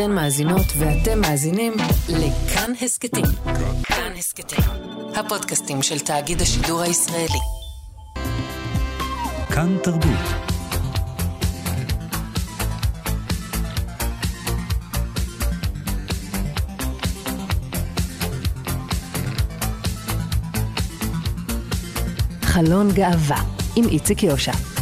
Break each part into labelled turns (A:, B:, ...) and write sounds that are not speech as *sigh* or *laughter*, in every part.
A: אתן מאזינות ואתם מאזינים לכאן הסכתים. כאן הסכתים, הפודקאסטים של תאגיד השידור הישראלי.
B: כאן תרבות.
A: חלון גאווה עם איציק יושע.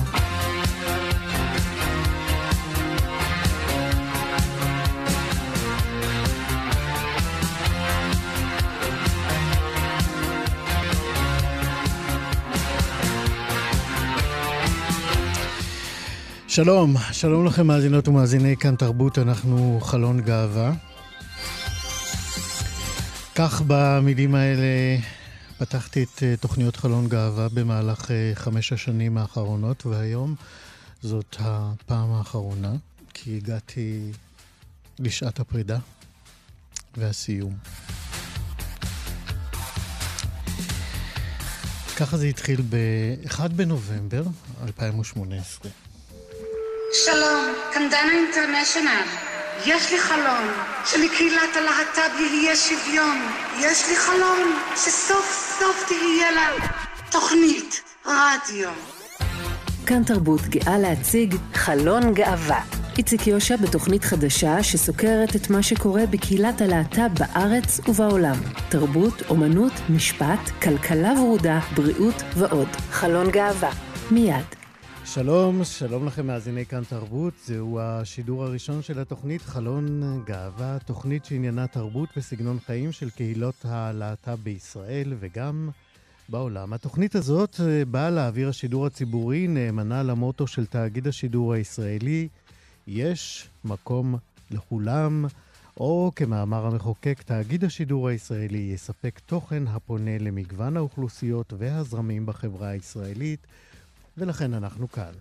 C: שלום, שלום לכם מאזינות ומאזיני כאן תרבות, אנחנו חלון גאווה. כך במילים האלה פתחתי את אה, תוכניות חלון גאווה במהלך אה, חמש השנים האחרונות, והיום זאת הפעם האחרונה, כי הגעתי לשעת הפרידה והסיום. ככה זה התחיל ב-1 בנובמבר 2018.
D: שלום, כאן דנה אינטרנשיונל. יש לי חלום שלקהילת הלהט"ב יהיה שוויון. יש לי חלום שסוף סוף תהיה לה תוכנית רדיו.
A: כאן תרבות גאה להציג חלון גאווה. איציק יושע בתוכנית חדשה שסוקרת את מה שקורה בקהילת הלהט"ב בארץ ובעולם. תרבות, אומנות, משפט, כלכלה ורודה, בריאות ועוד. חלון גאווה. מיד.
C: שלום, שלום לכם מאזיני כאן תרבות. זהו השידור הראשון של התוכנית חלון גאווה, תוכנית שעניינה תרבות וסגנון חיים של קהילות הלהט"ב בישראל וגם בעולם. התוכנית הזאת אה, באה לאוויר השידור הציבורי נאמנה למוטו של תאגיד השידור הישראלי, יש מקום לכולם, או כמאמר המחוקק, תאגיד השידור הישראלי יספק תוכן הפונה למגוון האוכלוסיות והזרמים בחברה הישראלית. ולכן אנחנו כאן.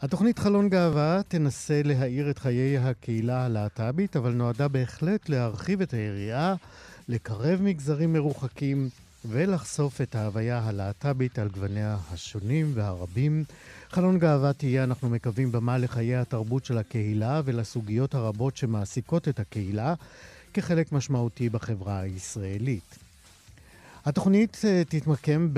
C: התוכנית חלון גאווה תנסה להאיר את חיי הקהילה הלהט"בית, אבל נועדה בהחלט להרחיב את היריעה, לקרב מגזרים מרוחקים ולחשוף את ההוויה הלהט"בית על גווניה השונים והרבים. חלון גאווה תהיה, אנחנו מקווים, במה לחיי התרבות של הקהילה ולסוגיות הרבות שמעסיקות את הקהילה כחלק משמעותי בחברה הישראלית. התוכנית אה, תתמקם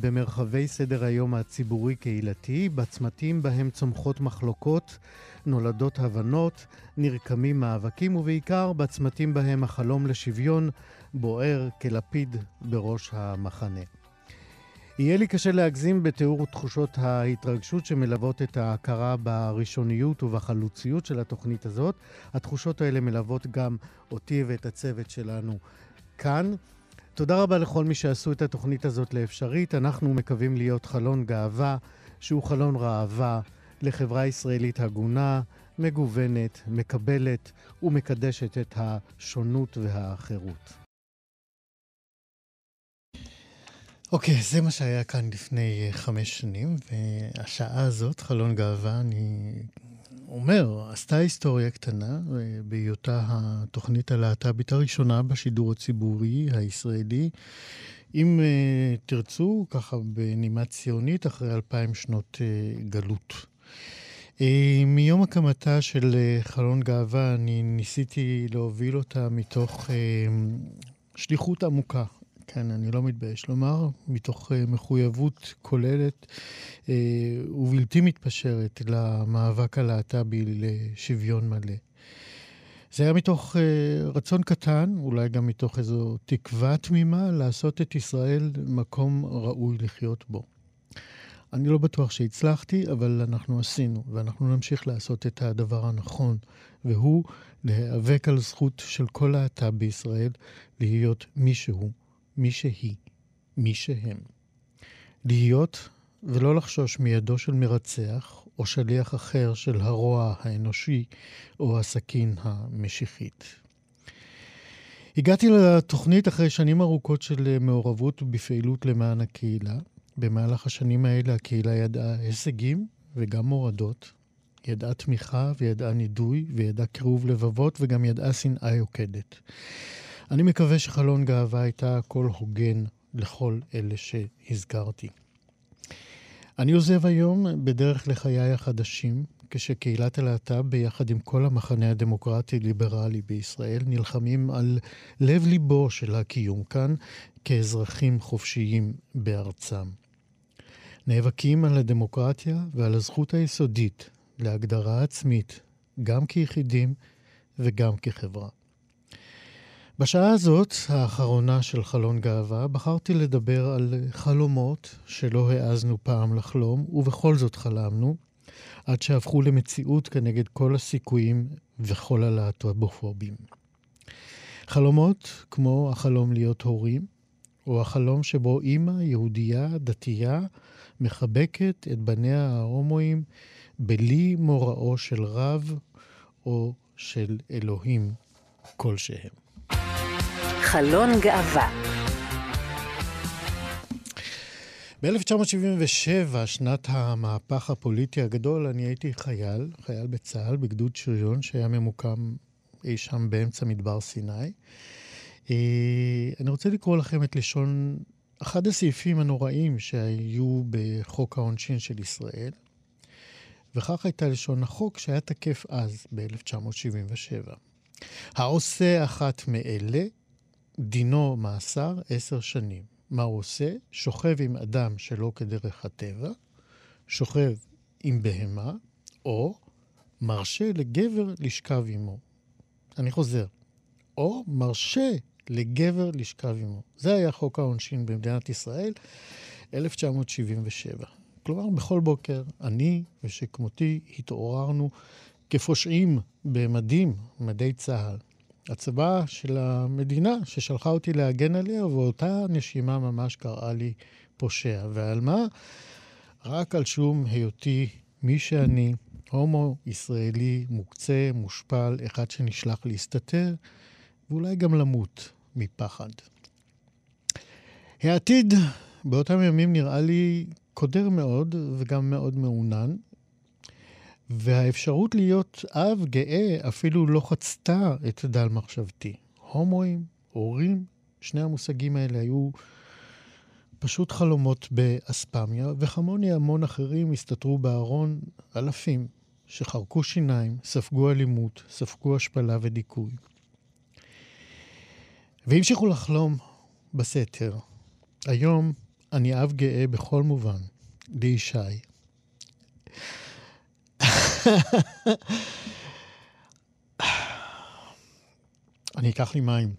C: במרחבי סדר היום הציבורי-קהילתי, בצמתים בהם צומחות מחלוקות, נולדות הבנות, נרקמים מאבקים, ובעיקר בצמתים בהם החלום לשוויון בוער כלפיד בראש המחנה. יהיה לי קשה להגזים בתיאור תחושות ההתרגשות שמלוות את ההכרה בראשוניות ובחלוציות של התוכנית הזאת. התחושות האלה מלוות גם אותי ואת הצוות שלנו כאן. תודה רבה לכל מי שעשו את התוכנית הזאת לאפשרית. אנחנו מקווים להיות חלון גאווה, שהוא חלון ראווה לחברה ישראלית הגונה, מגוונת, מקבלת ומקדשת את השונות והאחרות. אוקיי, okay, זה מה שהיה כאן לפני חמש שנים, והשעה הזאת, חלון גאווה, אני אומר, עשתה היסטוריה קטנה אה, בהיותה התוכנית הלהט"בית הראשונה בשידור הציבורי הישראלי. אם uh, תרצו, ככה בנימה ציונית, אחרי אלפיים שנות uh, גלות. Uh, מיום הקמתה של uh, חלון גאווה, אני ניסיתי להוביל אותה מתוך uh, שליחות עמוקה כן, אני לא מתבייש לומר, מתוך uh, מחויבות כוללת uh, ובלתי מתפשרת למאבק הלהט"בי לשוויון מלא. זה היה מתוך uh, רצון קטן, אולי גם מתוך איזו תקווה תמימה, לעשות את ישראל מקום ראוי לחיות בו. אני לא בטוח שהצלחתי, אבל אנחנו עשינו, ואנחנו נמשיך לעשות את הדבר הנכון, והוא להיאבק על זכות של כל להט"ב בישראל להיות מישהו מי שהיא, מי שהם. להיות ולא לחשוש מידו של מרצח או שליח אחר של הרוע האנושי או הסכין המשיחית. הגעתי לתוכנית אחרי שנים ארוכות של מעורבות בפעילות למען הקהילה. במהלך השנים האלה הקהילה ידעה הישגים וגם מורדות. ידעה תמיכה וידעה נידוי וידעה קירוב לבבות וגם ידעה שנאה יוקדת. אני מקווה שחלון גאווה הייתה קול הוגן לכל אלה שהזכרתי. אני עוזב היום בדרך לחיי החדשים, כשקהילת הלהט"ב, ביחד עם כל המחנה הדמוקרטי-ליברלי בישראל, נלחמים על לב-ליבו של הקיום כאן כאזרחים חופשיים בארצם. נאבקים על הדמוקרטיה ועל הזכות היסודית להגדרה עצמית, גם כיחידים וגם כחברה. בשעה הזאת, האחרונה של חלון גאווה, בחרתי לדבר על חלומות שלא העזנו פעם לחלום, ובכל זאת חלמנו, עד שהפכו למציאות כנגד כל הסיכויים וכל הלהט"בופובים. חלומות כמו החלום להיות הורים, או החלום שבו אימא יהודייה דתייה מחבקת את בניה ההומואים בלי מוראו של רב או של אלוהים כלשהם.
A: חלון גאווה
C: ב-1977, שנת המהפך הפוליטי הגדול, אני הייתי חייל, חייל בצה"ל, בגדוד שריון, שהיה ממוקם אי שם באמצע מדבר סיני. אה, אני רוצה לקרוא לכם את לשון, אחד הסעיפים הנוראים שהיו בחוק העונשין של ישראל, וכך הייתה לשון החוק שהיה תקף אז, ב-1977. העושה אחת מאלה, דינו מאסר עשר שנים. מה הוא עושה? שוכב עם אדם שלא כדרך הטבע, שוכב עם בהמה, או מרשה לגבר לשכב עמו. אני חוזר, או מרשה לגבר לשכב עמו. זה היה חוק העונשין במדינת ישראל, 1977. כלומר, בכל בוקר אני ושכמותי התעוררנו כפושעים במדים, מדי צה"ל. הצבא של המדינה ששלחה אותי להגן עליה, ובאותה נשימה ממש קראה לי פושע. ועל מה? רק על שום היותי מי שאני, הומו ישראלי מוקצה, מושפל, אחד שנשלח להסתתר, ואולי גם למות מפחד. העתיד באותם ימים נראה לי קודר מאוד וגם מאוד מעונן, והאפשרות להיות אב גאה אפילו לא חצתה את דל מחשבתי. הומואים, הורים, שני המושגים האלה היו פשוט חלומות באספמיה, וכמוני המון אחרים הסתתרו בארון אלפים שחרקו שיניים, ספגו אלימות, ספגו השפלה ודיכוי. והמשיכו לחלום בסתר. היום אני אב גאה בכל מובן, לישי. אני אקח לי מים.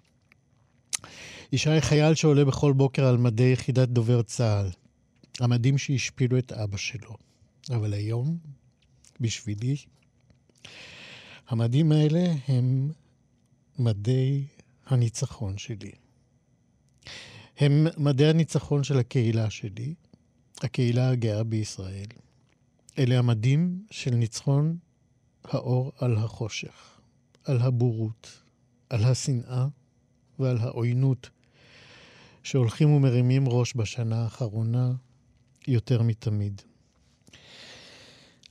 C: ישי חייל שעולה בכל בוקר על מדי יחידת דובר צה"ל. המדים שהשפילו את אבא שלו. אבל היום, בשבילי, המדים האלה הם מדי הניצחון שלי. הם מדי הניצחון של הקהילה שלי, הקהילה הגאה בישראל. אלה המדים של ניצחון האור על החושך, על הבורות, על השנאה ועל העוינות שהולכים ומרימים ראש בשנה האחרונה יותר מתמיד.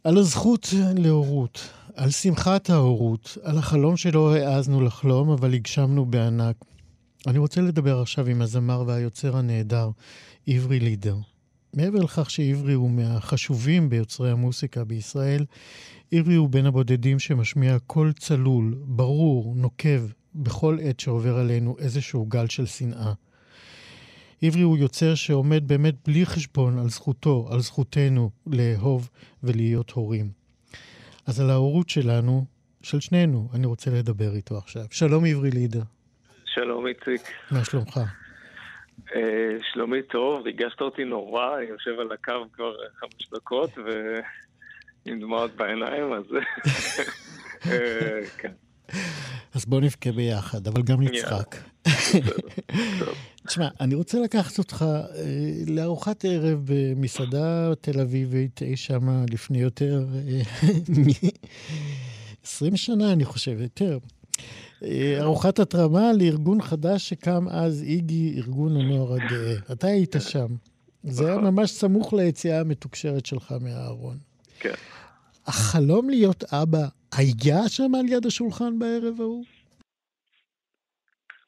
C: על הזכות להורות, על שמחת ההורות, על החלום שלא העזנו לחלום, אבל הגשמנו בענק. אני רוצה לדבר עכשיו עם הזמר והיוצר הנהדר, עברי לידר. מעבר לכך שעברי הוא מהחשובים ביוצרי המוסיקה בישראל, עברי הוא בין הבודדים שמשמיע קול צלול, ברור, נוקב, בכל עת שעובר עלינו איזשהו גל של שנאה. עברי הוא יוצר שעומד באמת בלי חשבון על זכותו, על זכותנו לאהוב ולהיות הורים. אז על ההורות שלנו, של שנינו, אני רוצה לדבר איתו עכשיו. שלום עברי לידר.
B: שלום איציק.
C: מה שלומך?
B: אה, שלומי טוב, ריגשת אותי נורא, אני יושב על הקו כבר חמש דקות ועם דמעות בעיניים, אז *laughs* אה, כן.
C: אז בוא נבכה ביחד, אבל גם נצחק. תשמע, אני רוצה לקחת אותך אה, לארוחת ערב במסעדה תל אביבית, אי שמה לפני יותר *laughs* מ-20 שנה, אני חושב, יותר. אה, ארוחת התרמה לארגון חדש שקם אז, איגי, ארגון הנוער הגאה. אתה היית שם. זה היה ממש סמוך ליציאה המתוקשרת שלך מהארון.
B: כן.
C: החלום להיות אבא היה שם על יד השולחן בערב ההוא?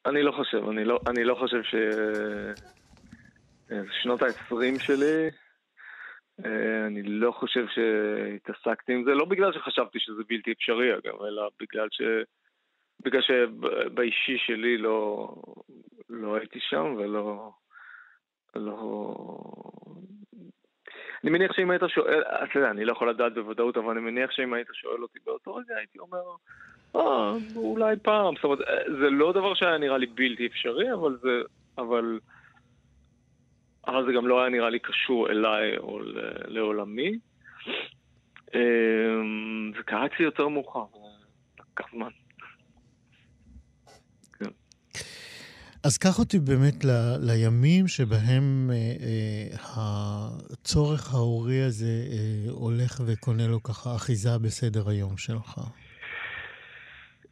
B: אני לא חושב, אני לא, אני לא חושב ש... שנות ה-20 שלי, אה, אני לא חושב שהתעסקתי עם זה, לא בגלל שחשבתי שזה בלתי אפשרי אגב, אלא בגלל ש... בגלל שבאישי שלי לא, לא הייתי שם ולא... לא... אני מניח שאם היית שואל, אתה יודע, אני לא יכול לדעת בוודאות, אבל אני מניח שאם היית שואל אותי באותו רגע, הייתי אומר, אה, אולי פעם. זאת אומרת, זה לא דבר שהיה נראה לי בלתי אפשרי, אבל זה... אבל... אבל זה גם לא היה נראה לי קשור אליי או לעולמי. אמ, קרה אצלי יותר מאוחר, לקח זמן.
C: כן. אז קח אותי באמת ל, לימים שבהם אה, אה, הצורך ההורי הזה אה, הולך וקונה לו ככה אחיזה בסדר היום שלך.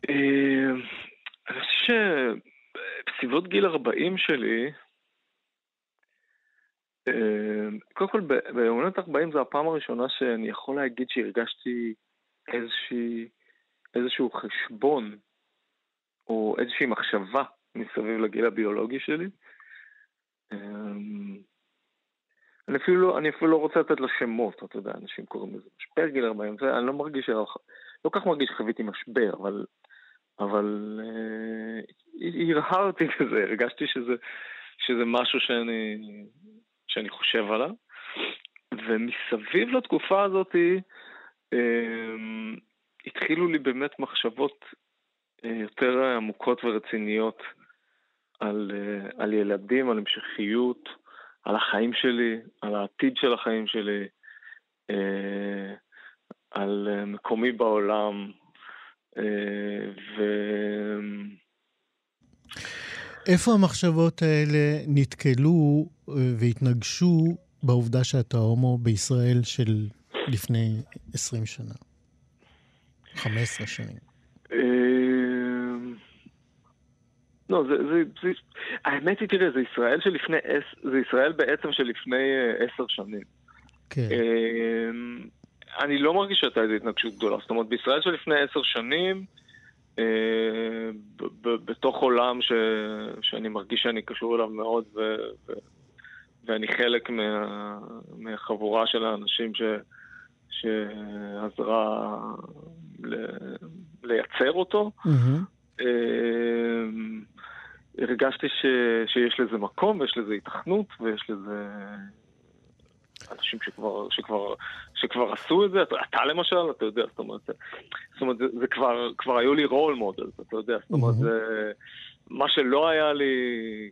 B: אה, אני חושב שבסביבות גיל 40 שלי, אמ, קודם כל, באמנות 40 זו הפעם הראשונה שאני יכול להגיד שהרגשתי איזושהי, איזשהו חשבון או איזושהי מחשבה מסביב לגיל הביולוגי שלי. אמ, אני אפילו, לא, אני אפילו לא רוצה לתת לה שמות, אתה יודע, אנשים קוראים לזה משבר גיל 40, זה, אני לא מרגיש, לא כך מרגיש שחוויתי משבר, אבל, אבל אה, הרהרתי כזה, הרגשתי שזה, שזה משהו שאני שאני חושב עליו. ומסביב לתקופה הזאת אה, התחילו לי באמת מחשבות אה, יותר עמוקות ורציניות על, אה, על ילדים, על המשכיות, על החיים שלי, על העתיד של החיים שלי, אה, על אה, מקומי בעולם. ו...
C: איפה המחשבות האלה נתקלו והתנגשו בעובדה שאתה הומו בישראל של לפני 20 שנה? 15 שנים.
B: לא, זה, זה, זה, האמת היא, תראה, זה ישראל שלפני, זה ישראל בעצם שלפני אה, עשר שנים. כן. אני לא מרגיש שהייתה איזו התנגשות גדולה. זאת אומרת, בישראל שלפני עשר שנים, אה, בתוך עולם ש, שאני מרגיש שאני קשור אליו מאוד ו, ו, ואני חלק מה, מהחבורה של האנשים ש, שעזרה ל, לייצר אותו. Mm-hmm. הרגשתי ש, שיש לזה מקום ויש לזה התכנות ויש לזה אנשים שכבר, שכבר, שכבר עשו את זה, אתה, אתה למשל, אתה יודע, זאת אומרת, זאת אומרת זה, זה כבר, כבר היו לי role model, אתה יודע, זאת אומרת, זה, מה שלא היה לי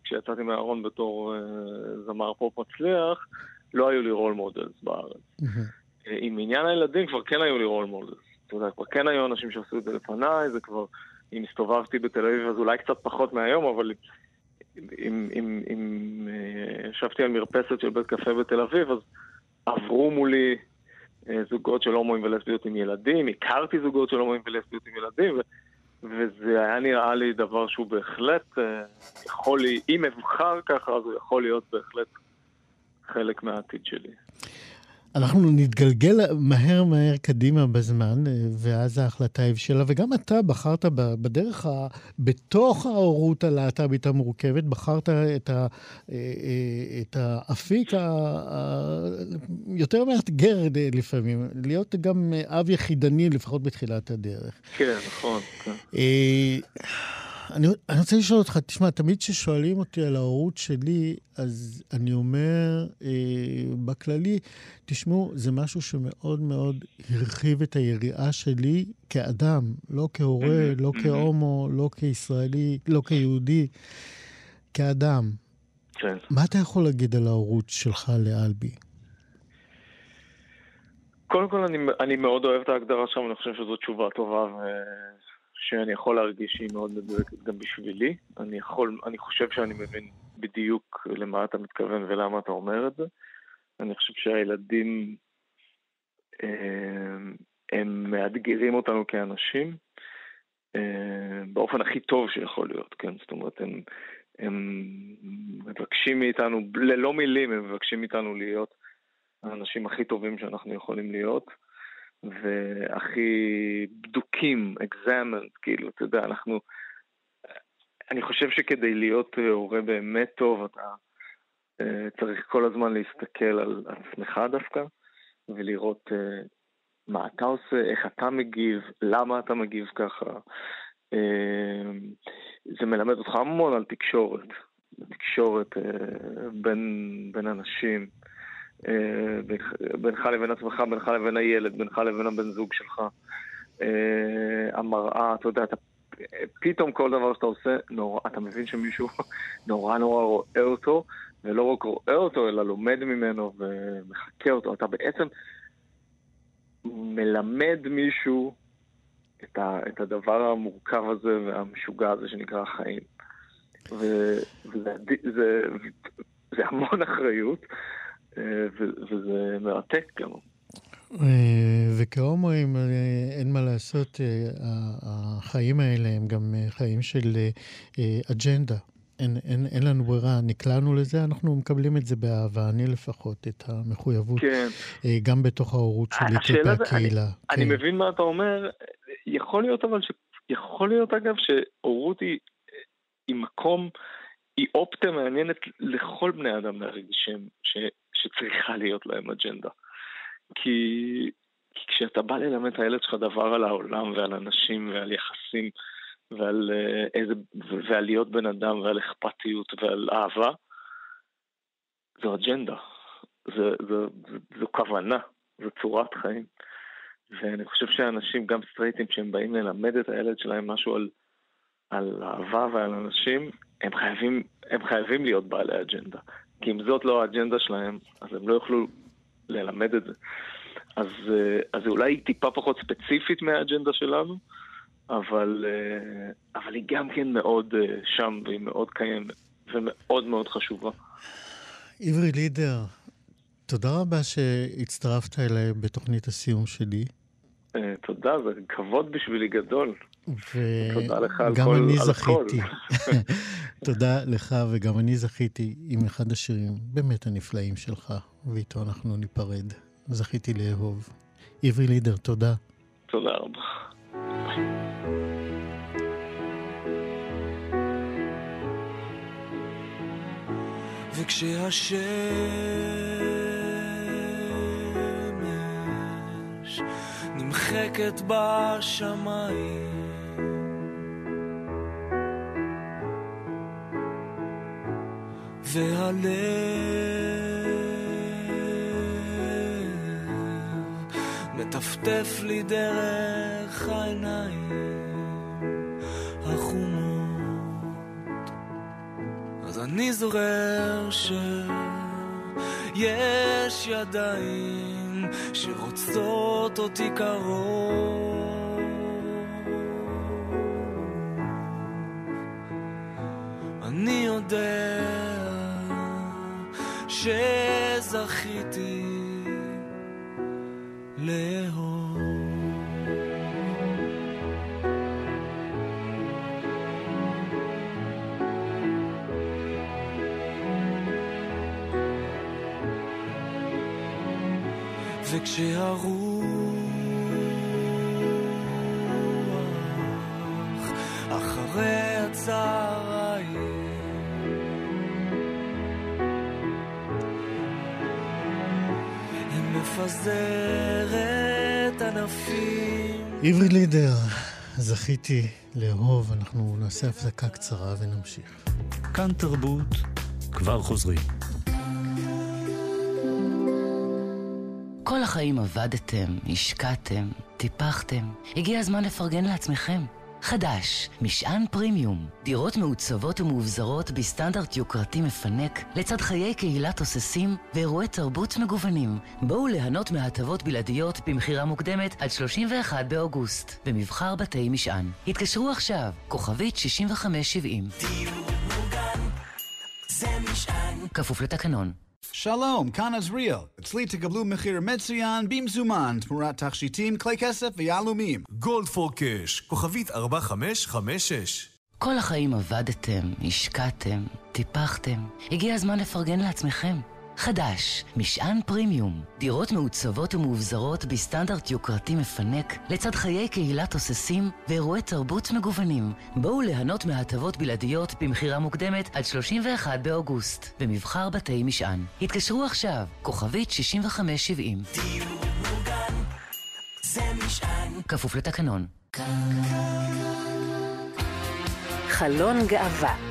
B: כשיצאתי מהארון בתור uh, זמר פופ מצליח, לא היו לי role models בארץ. Uh, עם עניין הילדים כבר כן היו לי role models. אתה יודע, כבר כן היו אנשים שעשו את זה לפניי, זה כבר, אם הסתובבתי בתל אביב אז אולי קצת פחות מהיום, אבל אם, אם, אם אה, ישבתי על מרפסת של בית קפה בתל אביב, אז עברו מולי אה, זוגות של הומואים ולסביות עם ילדים, הכרתי זוגות של הומואים ולסביות עם ילדים, ו, וזה היה נראה לי דבר שהוא בהחלט אה, יכול, אם אבחר ככה, אז הוא יכול להיות בהחלט חלק מהעתיד שלי.
C: אנחנו נתגלגל מהר מהר קדימה בזמן, אה, ואז ההחלטה הבשלה, וגם אתה בחרת בדרך, ה... בתוך ההורות הלהט"בית המורכבת, בחרת את, ה... אה, אה, את האפיק היותר מאתגר לפעמים, להיות גם אב יחידני, לפחות בתחילת הדרך.
B: כן, נכון. כן.
C: אני, אני רוצה לשאול אותך, תשמע, תמיד כששואלים אותי על ההורות שלי, אז אני אומר אה, בכללי, תשמעו, זה משהו שמאוד מאוד הרחיב את היריעה שלי כאדם, לא כהורה. לא. כהומו, לא כישראלי, לא כיהודי, כאדם. כן. מה אתה יכול להגיד על ההורות שלך לאלבי?
B: קודם כל, אני, אני מאוד אוהב את ההגדרה שלך, ואני חושב שזו תשובה טובה, ו... שאני יכול להרגיש שהיא מאוד מדויקת גם בשבילי. אני, יכול, אני חושב שאני מבין בדיוק למה אתה מתכוון ולמה אתה אומר את זה. אני חושב שהילדים אה, הם מאתגרים אותנו כאנשים אה, באופן הכי טוב שיכול להיות, כן? זאת אומרת, הם, הם מבקשים מאיתנו, ללא מילים, הם מבקשים מאיתנו להיות האנשים הכי טובים שאנחנו יכולים להיות. והכי בדוקים, examined, כאילו, אתה יודע, אנחנו... אני חושב שכדי להיות הורה באמת טוב, אתה uh, צריך כל הזמן להסתכל על עצמך דווקא, ולראות uh, מה אתה עושה, איך אתה מגיב, למה אתה מגיב ככה. זה מלמד אותך המון על תקשורת, תקשורת בין, בין אנשים, בינך לבין עצמך, בינך לבין הילד, בינך לבין הבן זוג שלך. Uh, המראה, אתה יודע, אתה פתאום כל דבר שאתה עושה, נורא, אתה מבין שמישהו *laughs* נורא נורא רואה אותו, ולא רק רואה אותו, אלא לומד ממנו ומחקה אותו. אתה בעצם מלמד מישהו את, ה, את הדבר המורכב הזה והמשוגע הזה שנקרא החיים. וזה זה, זה המון אחריות, אה, וזה מרתק גם.
C: אה, וכהומואים, אה, אין מה לעשות, החיים האלה הם גם חיים של אג'נדה. אין, אין, אין לנו ברירה, נקלענו לזה, אנחנו מקבלים את זה באהבה, אני לפחות, את המחויבות, כן. אה, גם בתוך ההורות שלי כלפי הקהילה.
B: אני, כן. אני מבין מה אתה אומר, יכול להיות אבל, ש... יכול להיות אגב שהורות היא, היא מקום, היא אופציה מעניינת לכל בני אדם להרגיש שהם. שצריכה להיות להם אג'נדה. כי, כי כשאתה בא ללמד את הילד שלך דבר על העולם ועל אנשים ועל יחסים, ועל, אה, איזה, ועל להיות בן אדם ועל אכפתיות ועל אהבה, זו אג'נדה, זו, זו, זו, זו כוונה, זו צורת חיים. ואני חושב שאנשים, גם סטרייטים, כשהם באים ללמד את הילד שלהם משהו על, על אהבה ועל אנשים, הם חייבים, הם חייבים להיות בעלי אג'נדה. כי אם זאת לא האג'נדה שלהם, אז הם לא יוכלו ללמד את זה. אז, אה, אז אולי היא טיפה פחות ספציפית מהאג'נדה שלנו, אבל, אה, אבל היא גם כן מאוד אה, שם, והיא מאוד קיימת, ומאוד מאוד חשובה.
C: עברי לידר, תודה רבה שהצטרפת אליי בתוכנית הסיום שלי.
B: תודה, זה כבוד בשבילי גדול. ותודה לך על
C: כל...
B: גם
C: אני זכיתי. *laughs* תודה לך, וגם אני זכיתי עם אחד השירים באמת הנפלאים שלך, ואיתו אנחנו ניפרד. זכיתי לאהוב. עברי לידר, תודה.
B: תודה רבה. וכשהשמש נמחקת בשמיים והלב מטפטף לי דרך העיניים החומות אני זוכר שיש ידיים שרוצות אותי קרוב. אני יודע שזכיתי לאהוב. וכשהרוח אחרי מפזרת ענפים
C: עברי לידר, זכיתי לאהוב, אנחנו נעשה הפסקה קצרה ונמשיך.
E: כאן תרבות, כבר חוזרים.
F: כל החיים עבדתם, השקעתם, טיפחתם. הגיע הזמן לפרגן לעצמכם. חדש, משען פרימיום. דירות מעוצבות ומאובזרות בסטנדרט יוקרתי מפנק, לצד חיי קהילה תוססים ואירועי תרבות מגוונים. בואו ליהנות מהטבות בלעדיות במכירה מוקדמת עד 31 באוגוסט, במבחר בתי משען. התקשרו עכשיו, כוכבית 6570. דיור מוגן, זה משען. כפוף לתקנון.
G: שלום, כאן עזריאל. אצלי תקבלו מחיר מצוין במזומן תמורת תכשיטים, כלי כסף ויהלומים.
H: גולד פור קאש, כוכבית 4556.
F: כל החיים עבדתם, השקעתם, טיפחתם. הגיע הזמן לפרגן לעצמכם. חדש, משען פרימיום. דירות מעוצבות ומאובזרות בסטנדרט יוקרתי מפנק, לצד חיי קהילה תוססים ואירועי תרבות מגוונים. בואו ליהנות מהטבות בלעדיות במכירה מוקדמת עד 31 באוגוסט, במבחר בתי משען. התקשרו עכשיו, כוכבית 6570. דיור מוגן, זה משען. כפוף לתקנון.
A: חלון גאווה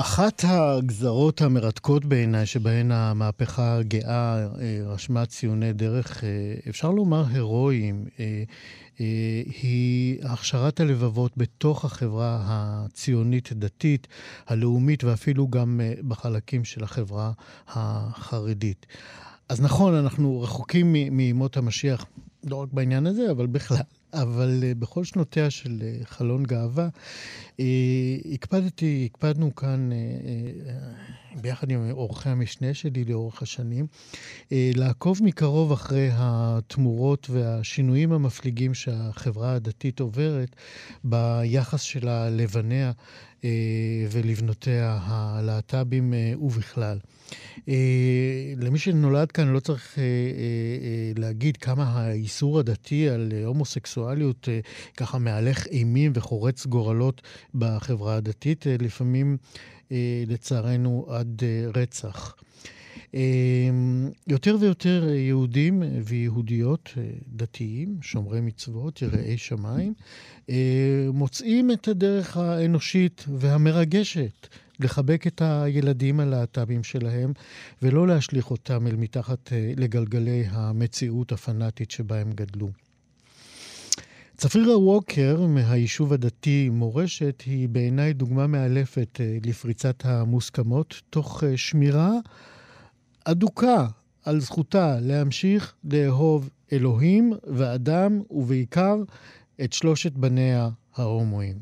C: אחת הגזרות המרתקות בעיניי שבהן המהפכה הגאה אה, רשמה ציוני דרך, אה, אפשר לומר הירואיים, אה, היא הכשרת הלבבות בתוך החברה הציונית-דתית, הלאומית ואפילו גם בחלקים של החברה החרדית. אז נכון, אנחנו רחוקים מימות המשיח, לא רק בעניין הזה, אבל בכלל. אבל uh, בכל שנותיה של uh, חלון גאווה, uh, הקפדתי, הקפדנו כאן, ביחד עם עורכי המשנה שלי לאורך השנים, uh, לעקוב מקרוב אחרי התמורות והשינויים המפליגים שהחברה הדתית עוברת ביחס שלה לבניה uh, ולבנותיה הלהט"בים uh, ובכלל. אה, למי שנולד כאן לא צריך אה, אה, להגיד כמה האיסור הדתי על הומוסקסואליות ככה מהלך אימים וחורץ גורלות בחברה הדתית, לפעמים לצערנו עד רצח. יותר ויותר יהודים ויהודיות דתיים, שומרי מצוות, יראי שמיים, מוצאים את הדרך האנושית והמרגשת לחבק את הילדים הלהט"בים שלהם, ולא להשליך אותם אל מתחת אה, לגלגלי המציאות הפנאטית שבה הם גדלו. צפירה ווקר מהיישוב הדתי מורשת היא בעיניי דוגמה מאלפת אה, לפריצת המוסכמות, תוך אה, שמירה אדוקה על זכותה להמשיך לאהוב אלוהים ואדם, ובעיקר את שלושת בניה ההומואים.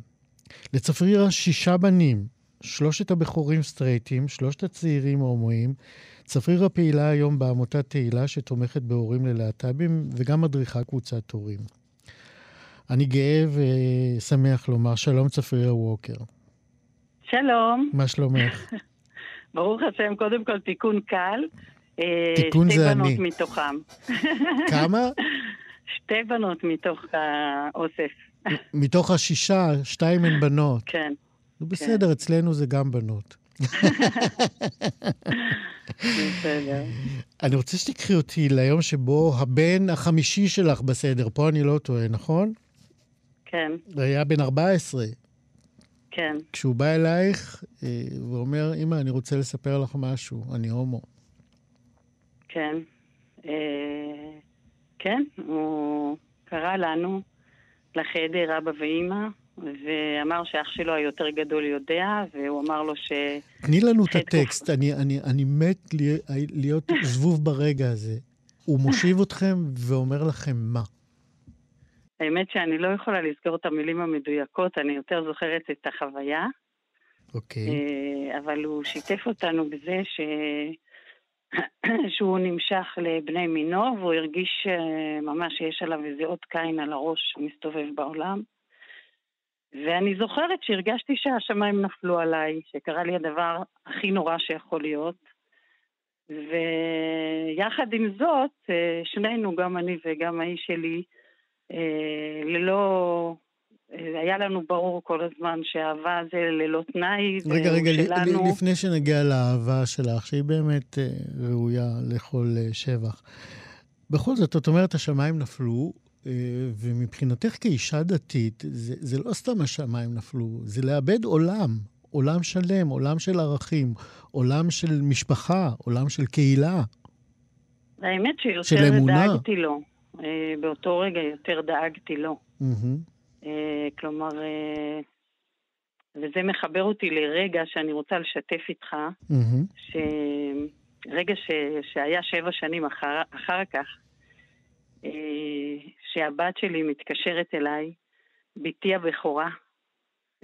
C: לצפרירה שישה בנים, שלושת הבכורים סטרייטים, שלושת הצעירים הומואים. צפרירה פעילה היום בעמותת תהילה שתומכת בהורים ללהט"בים וגם מדריכה קבוצת הורים. אני גאה ושמח לומר שלום צפרירה ווקר.
I: שלום.
C: מה שלומך? *laughs*
I: ברוך השם, קודם כל תיקון קל.
C: אה, תיקון זה אני.
I: שתי בנות מתוכם. *laughs*
C: כמה? *laughs*
I: שתי בנות מתוך האוסף.
C: מתוך השישה, שתיים הן בנות.
I: כן.
C: נו, בסדר, כן. אצלנו זה גם בנות. אני רוצה שתקחי אותי ליום שבו הבן החמישי שלך בסדר, פה אני לא טועה, נכון?
I: כן.
C: היה בן 14.
I: כן.
C: כשהוא בא אלייך אה, ואומר, אמא, אני רוצה לספר לך משהו, אני הומו.
I: כן. אה, כן, הוא קרא לנו, לחדר, אבא ואימא, ואמר שאח שלו היותר גדול יודע, והוא אמר לו ש...
C: תני לנו את הטקסט, אני, אני, אני מת להיות זבוב ברגע הזה. הוא מושיב אתכם ואומר לכם מה?
I: האמת שאני לא יכולה לזכור את המילים המדויקות, אני יותר זוכרת את החוויה.
C: אוקיי.
I: אה, אבל הוא שיתף אותנו בזה ש... *clears throat* שהוא נמשך לבני מינו, והוא הרגיש אה, ממש שיש עליו איזה אות קין על הראש שמסתובב בעולם. ואני זוכרת שהרגשתי שהשמיים נפלו עליי, שקרה לי הדבר הכי נורא שיכול להיות. ויחד עם זאת, אה, שנינו, גם אני וגם האיש שלי, ללא... אה, היה לנו ברור כל הזמן שאהבה זה ללא תנאי.
C: רגע, רגע, שלנו... לפני שנגיע לאהבה שלך, שהיא באמת ראויה לכל שבח. בכל זאת, את אומרת, השמיים נפלו, אה, ומבחינתך כאישה דתית, זה, זה לא סתם השמיים נפלו, זה לאבד עולם, עולם שלם, עולם של ערכים, עולם של משפחה, עולם של קהילה.
I: האמת שיותר דאגתי לו. אה, באותו רגע יותר דאגתי לו. Mm-hmm. כלומר, וזה מחבר אותי לרגע שאני רוצה לשתף איתך, mm-hmm. שרגע ש... שהיה שבע שנים אחר, אחר כך, אה, שהבת שלי מתקשרת אליי, בתי הבכורה,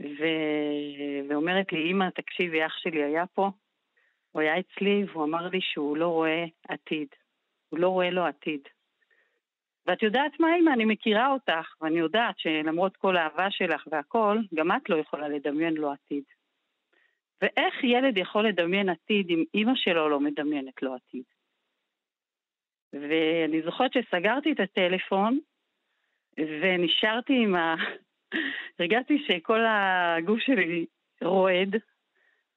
I: ו... ואומרת לי, אמא, תקשיבי, אח שלי היה פה, הוא היה אצלי, והוא אמר לי שהוא לא רואה עתיד. הוא לא רואה לו עתיד. ואת יודעת מה, אמא, אני מכירה אותך, ואני יודעת שלמרות כל האהבה שלך והכול, גם את לא יכולה לדמיין לו עתיד. ואיך ילד יכול לדמיין עתיד אם אימא שלו לא מדמיינת לו עתיד? ואני זוכרת שסגרתי את הטלפון ונשארתי עם ה... *laughs* הרגשתי שכל הגוף שלי רועד,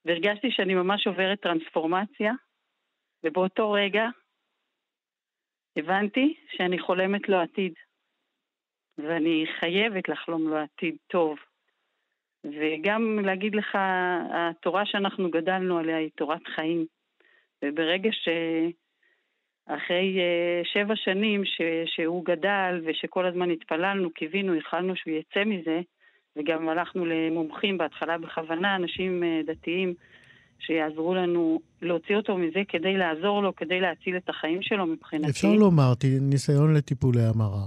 I: והרגשתי שאני ממש עוברת טרנספורמציה, ובאותו רגע הבנתי שאני חולמת לו עתיד, ואני חייבת לחלום לו עתיד טוב. וגם להגיד לך, התורה שאנחנו גדלנו עליה היא תורת חיים. וברגע שאחרי אה, שבע שנים ש... שהוא גדל ושכל הזמן התפללנו, קיווינו, ייחלנו שהוא יצא מזה, וגם הלכנו למומחים בהתחלה בכוונה, אנשים אה, דתיים, שיעזרו לנו להוציא אותו מזה כדי לעזור לו, כדי להציל את החיים שלו מבחינתי.
C: אפשר לומר, ניסיון לטיפולי המרה.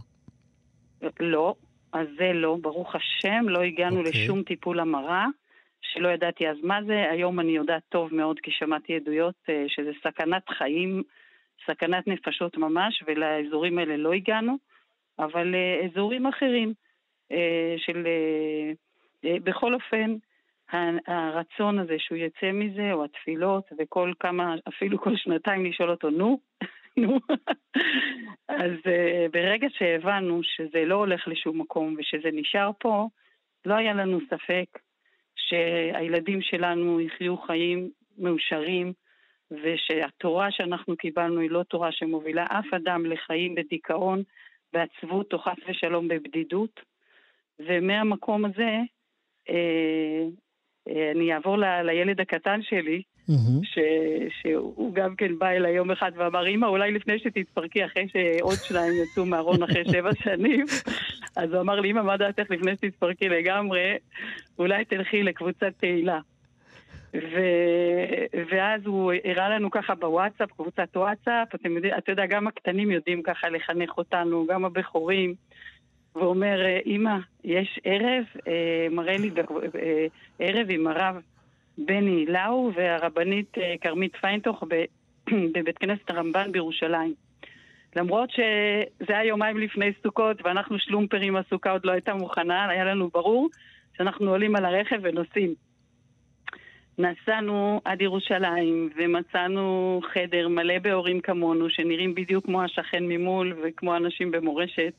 I: לא, אז זה לא, ברוך השם, לא הגענו okay. אוקיי. לשום טיפול המרה, שלא ידעתי אז מה זה. היום אני יודעת טוב מאוד, כי שמעתי עדויות אה, שזה סכנת חיים, סכנת נפשות ממש, ולאזורים האלה לא הגענו, אבל אה, אזורים אחרים אה, של... בכל אופן, הרצון הזה שהוא יצא מזה, או התפילות, וכל כמה, אפילו כל שנתיים לשאול אותו, נו, *laughs* נו. אז uh, ברגע שהבנו שזה לא הולך לשום מקום ושזה נשאר פה, לא היה לנו ספק שהילדים שלנו יחיו חיים מאושרים, ושהתורה שאנחנו קיבלנו היא לא תורה שמובילה אף אדם לחיים בדיכאון, בעצבות או חס ושלום בבדידות. ומהמקום הזה, אה, אני אעבור ל, לילד הקטן שלי, mm-hmm. ש, שהוא גם כן בא אליי יום אחד ואמר, אמא, אולי לפני שתתפרקי, אחרי שעוד שניים יצאו מהארון אחרי *laughs* שבע שנים, אז הוא אמר לי, אמא, מה דעתך לפני שתתפרקי לגמרי, אולי תלכי לקבוצת תהילה. ו... ואז הוא הראה לנו ככה בוואטסאפ, קבוצת וואטסאפ, אתם אתה יודע, גם הקטנים יודעים ככה לחנך אותנו, גם הבכורים. ואומר, אמא, יש ערב, אה, מראה לי אה, ערב עם הרב בני לאו והרבנית אה, כרמית פיינטוך *clears throat* בבית כנסת הרמב"ן בירושלים. למרות שזה היה יומיים לפני סוכות ואנחנו שלומפרים, הסוכה עוד לא הייתה מוכנה, היה לנו ברור שאנחנו עולים על הרכב ונוסעים. נסענו עד ירושלים ומצאנו חדר מלא בהורים כמונו שנראים בדיוק כמו השכן ממול וכמו אנשים במורשת.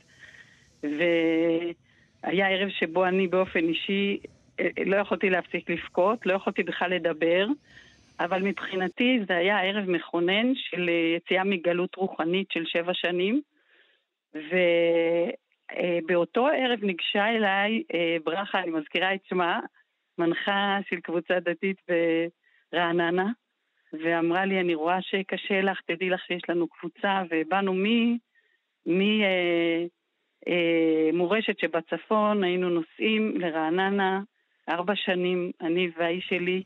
I: והיה ערב שבו אני באופן אישי אה, לא יכולתי להפסיק לבכות, לא יכולתי בכלל לדבר, אבל מבחינתי זה היה ערב מכונן של אה, יציאה מגלות רוחנית של שבע שנים, ובאותו ערב ניגשה אליי אה, ברכה, אני מזכירה את שמה, מנחה של קבוצה דתית ברעננה, ואמרה לי, אני רואה שקשה לך, תדעי לך שיש לנו קבוצה, ובאנו מ... מ אה, מורשת שבצפון, היינו נוסעים לרעננה ארבע שנים, אני והאיש שלי,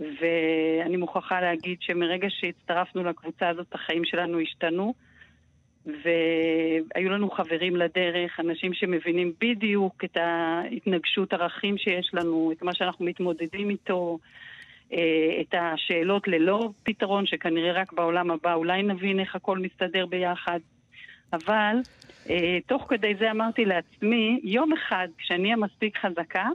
I: ואני מוכרחה להגיד שמרגע שהצטרפנו לקבוצה הזאת, החיים שלנו השתנו, והיו לנו חברים לדרך, אנשים שמבינים בדיוק את ההתנגשות ערכים שיש לנו, את מה שאנחנו מתמודדים איתו, אה, את השאלות ללא פתרון, שכנראה רק בעולם הבא אולי נבין איך הכל מסתדר ביחד. אבל אה, תוך כדי זה אמרתי לעצמי, יום אחד, כשאני אהיה מספיק חזקה,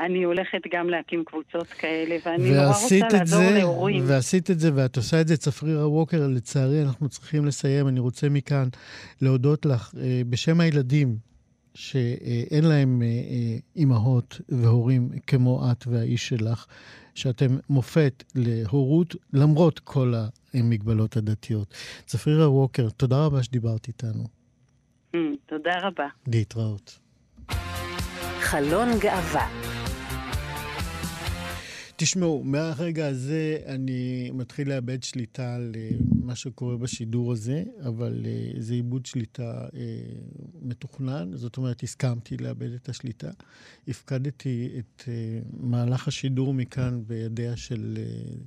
I: אני הולכת גם להקים קבוצות כאלה, ואני נורא רוצה לעזור זה, להורים.
C: ועשית את זה, ואת עושה את זה, צפרירה ווקר, לצערי אנחנו צריכים לסיים. אני רוצה מכאן להודות לך אה, בשם הילדים שאין להם אה, אה, אימהות והורים כמו את והאיש שלך, שאתם מופת להורות למרות כל המגבלות הדתיות. צפרירה ווקר, תודה רבה שדיברת איתנו.
I: Mm, תודה רבה.
C: להתראות.
A: חלון גאווה
C: תשמעו, מהרגע הזה אני מתחיל לאבד שליטה על אה, מה שקורה בשידור הזה, אבל uh, זה איבוד שליטה uh, מתוכנן, זאת אומרת, הסכמתי לאבד את השליטה. הפקדתי את מהלך השידור מכאן בידיה של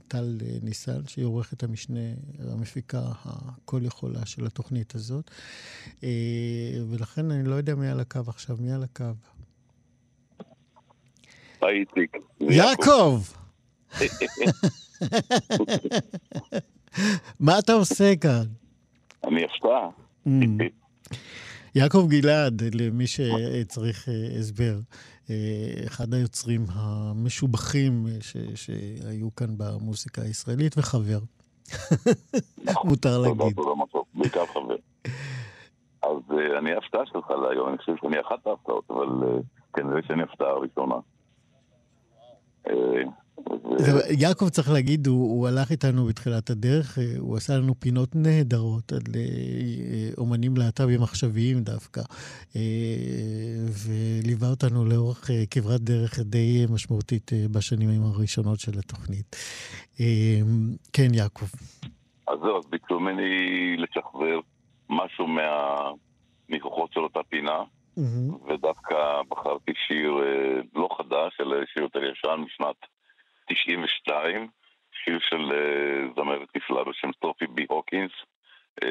C: טל ניסן, שהיא עורכת המשנה, המפיקה הכל יכולה של התוכנית הזאת. ולכן אני לא יודע מי על הקו עכשיו, מי על הקו?
J: איציק.
C: יעקב! *laughs* מה אתה עושה כאן?
J: אני הפתעה. Mm.
C: יעקב גלעד, למי שצריך הסבר, אחד היוצרים המשובחים ש, שהיו כאן במוזיקה הישראלית וחבר. מותר להגיד.
J: בעיקר חבר. אז אני ההפתעה שלך להיום, אני חושב שאני אחת ההפתעות, אבל כנראה שאני הפתעה הראשונה.
C: יעקב צריך להגיד, הוא, הוא הלך איתנו בתחילת הדרך, אה, הוא עשה לנו פינות נהדרות על אה, אומנים להט"בים עכשוויים דווקא, אה, וליווה אותנו לאורך כברת דרך די משמעותית בשנים הראשונות של התוכנית. כן, יעקב.
J: אז זהו, אז ביקשו ממני לשחרר משהו מהניחוחות של אותה פינה. Mm-hmm. ודווקא בחרתי שיר לא חדש, אלא שיר יותר ישן משנת 92, שיר של uh, זמרת נפלאה בשם סופי בי הוקינס, uh,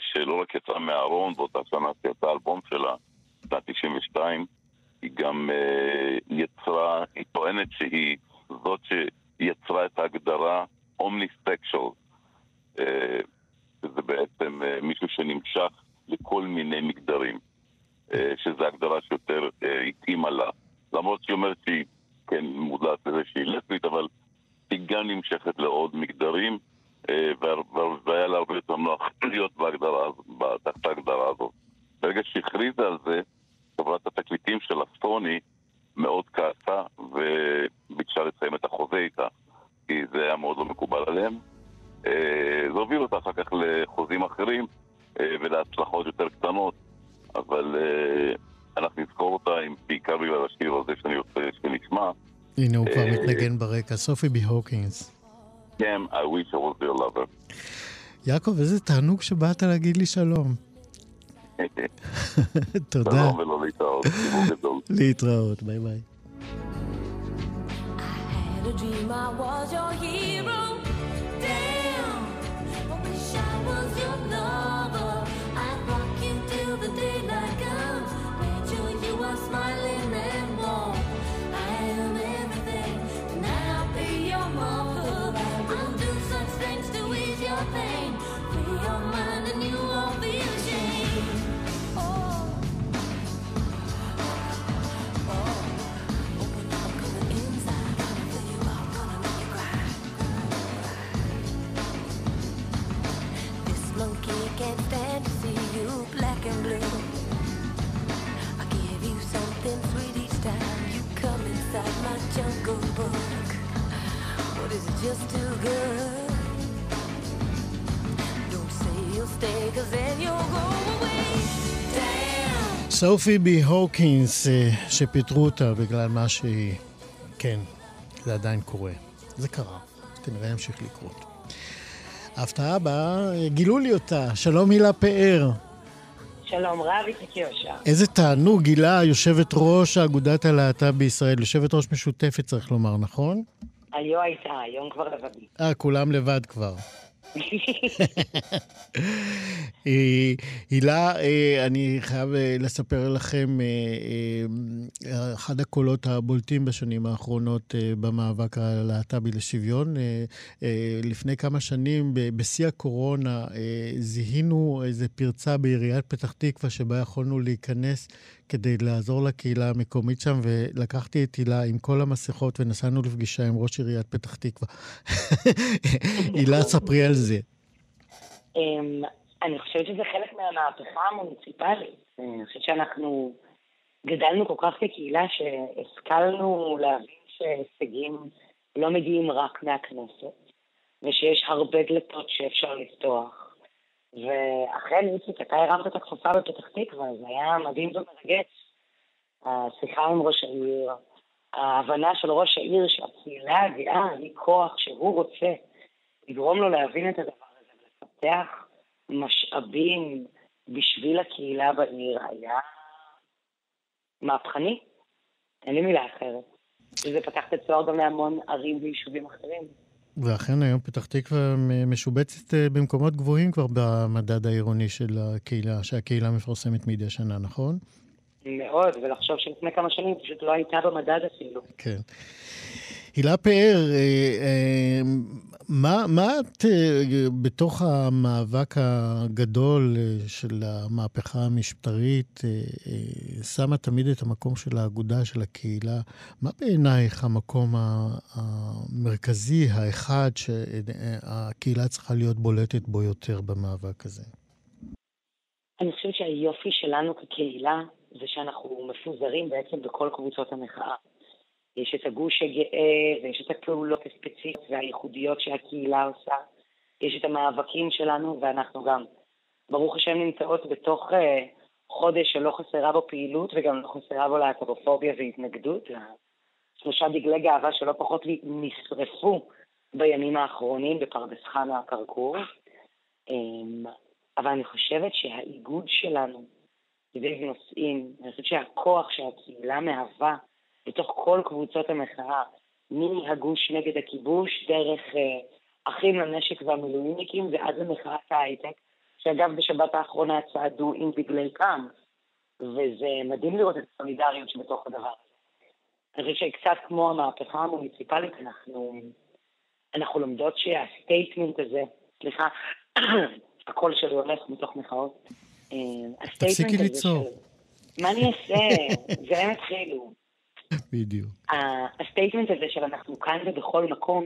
J: שלא רק יצאה מהארון, באותה שנה שיצא האלבום שלה, בשנת 92, היא גם יצרה, היא טוענת שהיא זאת שיצרה את ההגדרה אומניסטקשול, שזה בעצם מישהו שנמשך לכל מיני מגדרים, שזו הגדרה שיותר uh, התאימה לה. למרות שהיא אומרת שהיא כן מודעת לזה שהיא לסבית, אבל היא גם נמשכת לעוד מגדרים, אה, והיה לה הרבה יותר נוח להיות בהגדרה, תחת ההגדרה הזאת. ברגע שהכריזה על זה, חברת התקליטים של הסטוני מאוד כעסה וביקשה לסיים את החוזה איתה, כי זה היה מאוד לא מקובל עליהם. אה, זה הוביל אותה אחר כך לחוזים אחרים אה, ולהצלחות יותר קטנות, אבל אנחנו נזכור אותה עם, בעיקר בגלל השיר הזה שאני רוצה שנשמע.
C: הנה הוא כבר אה, מתנגן ברקע, סופי בי הוקינס.
J: כן, I wish I was your lover.
C: יעקב, איזה תענוג שבאת להגיד לי שלום. *laughs* תודה.
J: שלום ולא להתראות,
C: להתראות, ביי ביי. Just too good. Don't say you'll stay, cause then you'll go away. סופי בי הוקינס, שפיטרו אותה בגלל מה שהיא... כן, זה עדיין קורה. זה קרה, כנראה ימשיך לקרות. ההפתעה הבאה, גילו לי אותה. שלום הילה פאר.
K: שלום רב, איציק יושע.
C: איזה תענוג, גילה יושבת ראש אגודת הלהט"ב בישראל, יושבת ראש משותפת צריך לומר, נכון?
K: היו הייתה, היום כבר לבדי.
C: אה, כולם לבד כבר. *laughs* אה, הילה, אה, אני חייב אה, לספר לכם, אחד הקולות הבולטים בשנים האחרונות במאבק הלהט"בי לשוויון. לפני כמה שנים, בשיא הקורונה, זיהינו איזו פרצה בעיריית פתח תקווה שבה יכולנו להיכנס כדי לעזור לקהילה המקומית שם, ולקחתי את הילה עם כל המסכות ונסענו לפגישה עם ראש עיריית פתח תקווה. *laughs* הילה, ספרי על זה.
K: אמ, אני חושבת שזה חלק מהמהפכה המוניציפלית. אני חושבת שאנחנו גדלנו כל כך כקהילה שהשכלנו להבין שהישגים לא מגיעים רק מהכנסת, ושיש הרבה דלתות שאפשר לפתוח. ואכן, איציק, אתה הרמת את הכפפה בפתח תקווה, זה היה מדהים ומרגש. השיחה עם ראש העיר, ההבנה של ראש העיר שהקהילה הגאה היא כוח שהוא רוצה לגרום לו להבין את הדבר הזה ולפתח משאבים בשביל הקהילה בעיר היה מהפכני. אין לי מילה אחרת. וזה פתח את הצוהר גם להמון ערים ויישובים אחרים.
C: ואכן היום פתח תקווה משובצת אה, במקומות גבוהים כבר במדד העירוני של הקהילה, שהקהילה מפרסמת מדי שנה, נכון?
K: מאוד, ולחשוב שלפני כמה שנים פשוט לא הייתה במדד אפילו.
C: כן. הילה פאר, אה, אה, מה, מה את, אה, בתוך המאבק הגדול אה, של המהפכה המשטרית, אה, שמה תמיד את המקום של האגודה, של הקהילה? מה בעינייך המקום המרכזי, האחד, שהקהילה צריכה להיות בולטת בו יותר במאבק הזה?
K: אני חושבת שהיופי שלנו כקהילה זה שאנחנו מפוזרים בעצם בכל קבוצות המחאה. יש את הגוש הגאה, ויש את הפעולות הספציפיות והייחודיות שהקהילה עושה. יש את המאבקים שלנו, ואנחנו גם, ברוך השם, נמצאות בתוך uh, חודש שלא חסרה בו פעילות, וגם לא חסרה בו להטרופוביה והתנגדות. שלושה דגלי גאווה שלא פחות נשרפו בימים האחרונים בפרדס חנה הכרכור. Um, אבל אני חושבת שהאיגוד שלנו סביב נושאים, אני חושבת שהכוח שהקהילה מהווה בתוך כל קבוצות המחאה, מהגוש נגד הכיבוש, דרך אה, אחים לנשק והמילואימניקים ועד למחאת ההייטק, שאגב בשבת האחרונה צעדו עם דגלי קאם, וזה מדהים לראות את הסולידריות שבתוך הדבר הזה. אני חושבת שקצת כמו המהפכה המוניציפלית, אנחנו, אנחנו לומדות שה statement הזה, סליחה, *clears throat* הקול שלי הולך מתוך מחאות.
C: אה, תפסיקי לצרוח.
K: מה אני אעשה? זה הם התחילו.
C: בדיוק.
K: ה statement הזה של אנחנו כאן ובכל מקום,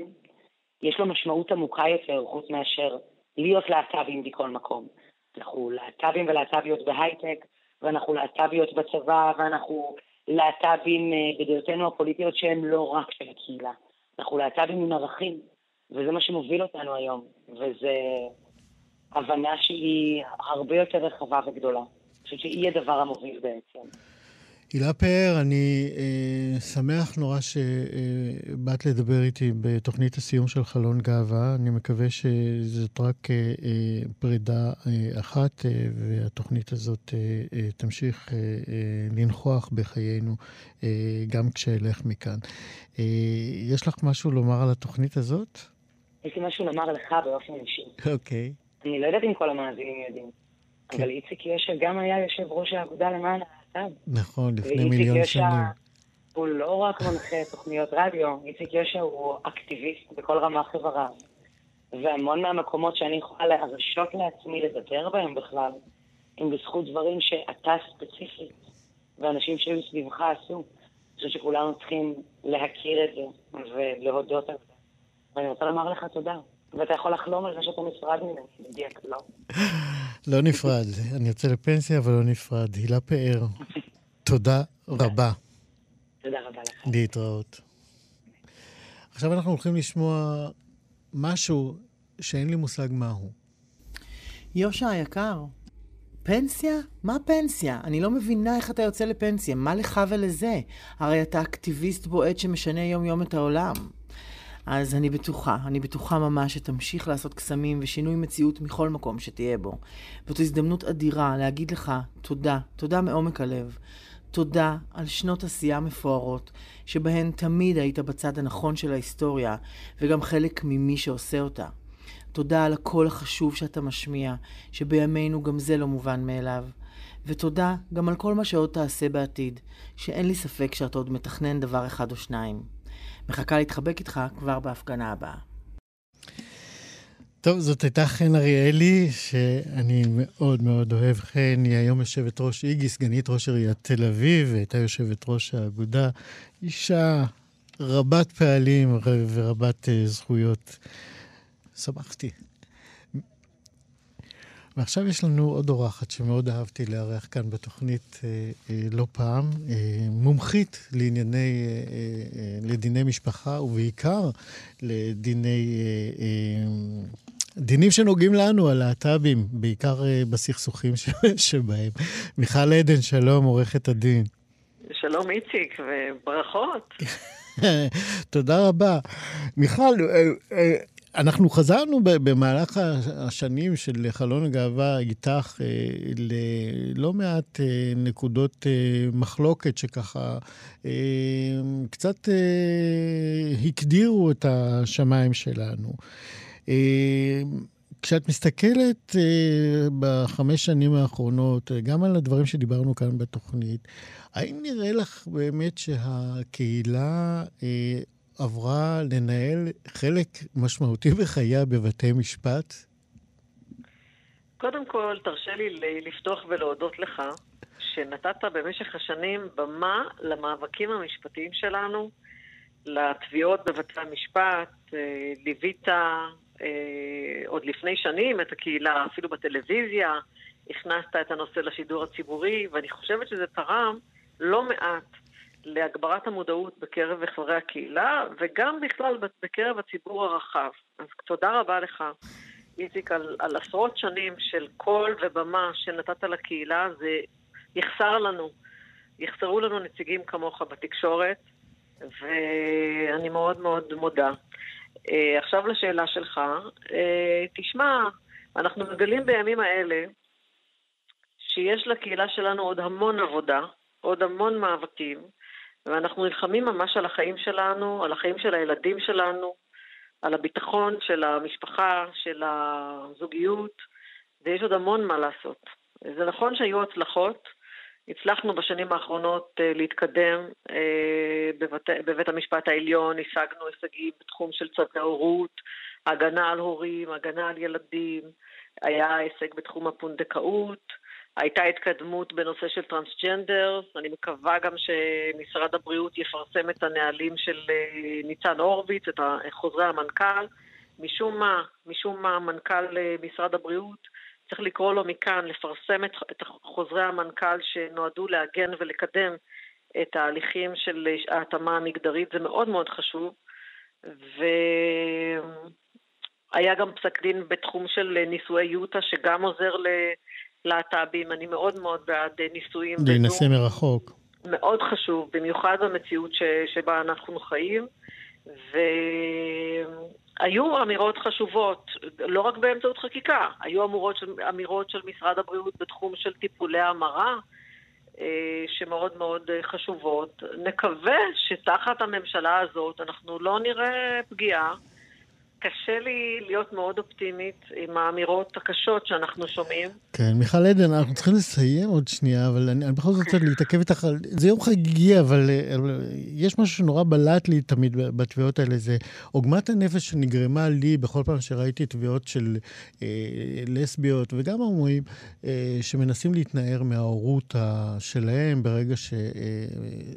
K: יש לו משמעות עמוקה יותר, חוץ מאשר להיות להט"בים בכל מקום. אנחנו להט"בים ולהט"ביות בהייטק, ואנחנו להט"ביות בצבא, ואנחנו להט"בים אה, בדעותינו הפוליטיות שהן לא רק של הקהילה. אנחנו להט"בים עם ערכים, וזה מה שמוביל אותנו היום, וזה הבנה שהיא הרבה יותר רחבה וגדולה. אני חושבת שהיא הדבר המוביל בעצם.
C: הילה פאר, אני אה, שמח נורא שבאת לדבר איתי בתוכנית הסיום של חלון גאווה. אני מקווה שזאת רק אה, אה, פרידה אה, אחת, אה, והתוכנית הזאת אה, אה, תמשיך אה, אה, לנכוח בחיינו אה, גם כשאלך מכאן. אה, יש לך משהו לומר על התוכנית הזאת?
K: יש לי משהו לומר לך באופן אישי.
C: אוקיי.
K: אני לא יודעת אם כל המאזינים יודעים, כן. אבל איציק יושע גם היה יושב ראש האגודה למען הלהט"ב.
C: נכון, לפני מיליון שנים.
K: הוא לא רק מנחה תוכניות רדיו, איציק יושע הוא אקטיביסט בכל רמה חברה. והמון מהמקומות שאני יכולה להרשות לעצמי לדבר בהם בכלל, הם בזכות דברים שאתה ספציפית ואנשים שהיו סביבך עשו. אני חושבת שכולנו צריכים להכיר את זה ולהודות על זה. ואני רוצה לומר לך תודה. ואתה יכול לחלום על זה שאתה נפרד ממני, בדיוק, לא. *laughs*
C: לא נפרד. אני יוצא לפנסיה, אבל לא נפרד. הילה פאר, תודה רבה.
K: תודה רבה לך.
C: להתראות. עכשיו אנחנו הולכים לשמוע משהו שאין לי מושג מהו.
L: יושע היקר, פנסיה? מה פנסיה? אני לא מבינה איך אתה יוצא לפנסיה. מה לך ולזה? הרי אתה אקטיביסט בועט שמשנה יום-יום את העולם. אז אני בטוחה, אני בטוחה ממש שתמשיך לעשות קסמים ושינוי מציאות מכל מקום שתהיה בו. וזו הזדמנות אדירה להגיד לך תודה, תודה מעומק הלב. תודה על שנות עשייה מפוארות, שבהן תמיד היית בצד הנכון של ההיסטוריה, וגם חלק ממי שעושה אותה. תודה על הקול החשוב שאתה משמיע, שבימינו גם זה לא מובן מאליו. ותודה גם על כל מה שעוד תעשה בעתיד, שאין לי ספק שאתה עוד מתכנן דבר אחד או שניים. מחכה להתחבק איתך כבר בהפגנה הבאה.
C: טוב, זאת הייתה חן אריאלי, שאני מאוד מאוד אוהב חן. היא היום יושבת ראש איגי, סגנית ראש עיריית תל אביב, והייתה יושבת ראש האגודה. אישה רבת פעלים ורבת uh, זכויות. שמחתי. ועכשיו יש לנו עוד אורחת שמאוד אהבתי לארח כאן בתוכנית אה, אה, לא פעם, אה, מומחית לענייני, אה, אה, לדיני משפחה ובעיקר לדיני... אה, אה, דינים שנוגעים לנו, הלהט"בים, בעיקר אה, בסכסוכים *laughs* שבהם. מיכל עדן, שלום, עורכת הדין.
M: שלום איציק, וברכות. *laughs*
C: תודה רבה. מיכל, אה, אה, אנחנו חזרנו במהלך השנים של חלון הגאווה איתך אה, ללא מעט אה, נקודות אה, מחלוקת שככה קצת הקדירו את השמיים שלנו. כשאת מסתכלת בחמש שנים האחרונות, גם על הדברים שדיברנו כאן בתוכנית, האם נראה לך באמת שהקהילה עברה לנהל חלק משמעותי בחייה בבתי משפט.
M: קודם כל, תרשה לי לפתוח ולהודות לך שנתת במשך השנים במה למאבקים המשפטיים שלנו, לתביעות בבתי המשפט, אה, ליווית אה, עוד לפני שנים את הקהילה, אפילו בטלוויזיה, הכנסת את הנושא לשידור הציבורי, ואני חושבת שזה תרם לא מעט להגברת המודעות בקרב חברי הקהילה, וגם בכלל בקרב הציבור הרחב. אז תודה רבה לך, איציק, על, על עשרות שנים של קול ובמה שנתת לקהילה, זה יחסר לנו, יחסרו לנו נציגים כמוך בתקשורת, ואני מאוד מאוד מודה. Uh, עכשיו לשאלה שלך. Uh, תשמע, אנחנו מגלים בימים האלה שיש לקהילה שלנו עוד המון עבודה, עוד המון מאבקים, ואנחנו נלחמים ממש על החיים שלנו, על החיים של הילדים שלנו, על הביטחון של המשפחה, של הזוגיות, ויש עוד המון מה לעשות. זה נכון שהיו הצלחות, הצלחנו בשנים האחרונות uh, להתקדם uh, בבית, בבית המשפט העליון, השגנו הישגים בתחום של צווי הורות, הגנה על הורים, הגנה על ילדים, היה הישג בתחום הפונדקאות, הייתה התקדמות בנושא של טרנסג'נדר, אני מקווה גם שמשרד הבריאות יפרסם את הנהלים של אה, ניצן הורוביץ, את חוזרי המנכ"ל. משום מה, משום מה מנכ"ל אה, משרד הבריאות, צריך לקרוא לו מכאן לפרסם את חוזרי המנכ"ל שנועדו להגן ולקדם את ההליכים של ההתאמה המגדרית, זה מאוד מאוד חשוב. והיה גם פסק דין בתחום של נישואי יוטה, שגם עוזר ל... להט"בים, אני מאוד מאוד בעד אה, נישואים.
C: להינשא מרחוק.
M: מאוד חשוב, במיוחד במציאות ש, שבה אנחנו חיים. והיו אמירות חשובות, לא רק באמצעות חקיקה, היו אמירות של, אמירות של משרד הבריאות בתחום של טיפולי המרה, אה, שמאוד מאוד אה, חשובות. נקווה שתחת הממשלה הזאת אנחנו לא נראה פגיעה. קשה לי להיות מאוד אופטימית עם האמירות הקשות שאנחנו שומעים.
C: כן, מיכל עדן, אנחנו צריכים לסיים עוד שנייה, אבל אני, אני בכל זאת רוצה להתעכב איתך על... זה יום חגיגי, אבל, אבל יש משהו שנורא בלט לי תמיד בתביעות האלה, זה עוגמת הנפש שנגרמה לי בכל פעם שראיתי תביעות של אה, לסביות וגם הומואים, אה, שמנסים להתנער מההורות שלהם ברגע ש, אה,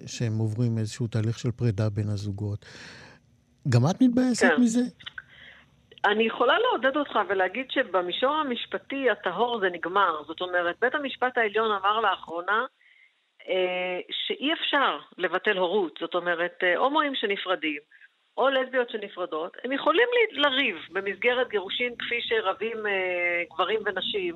C: שהם עוברים איזשהו תהליך של פרידה בין הזוגות. גם את מתבאסת כן. מזה?
M: אני יכולה לעודד אותך ולהגיד שבמישור המשפטי הטהור זה נגמר. זאת אומרת, בית המשפט העליון אמר לאחרונה אה, שאי אפשר לבטל הורות. זאת אומרת, אה, הומואים שנפרדים, או לסביות שנפרדות, הם יכולים לריב במסגרת גירושין כפי שרבים אה, גברים ונשים,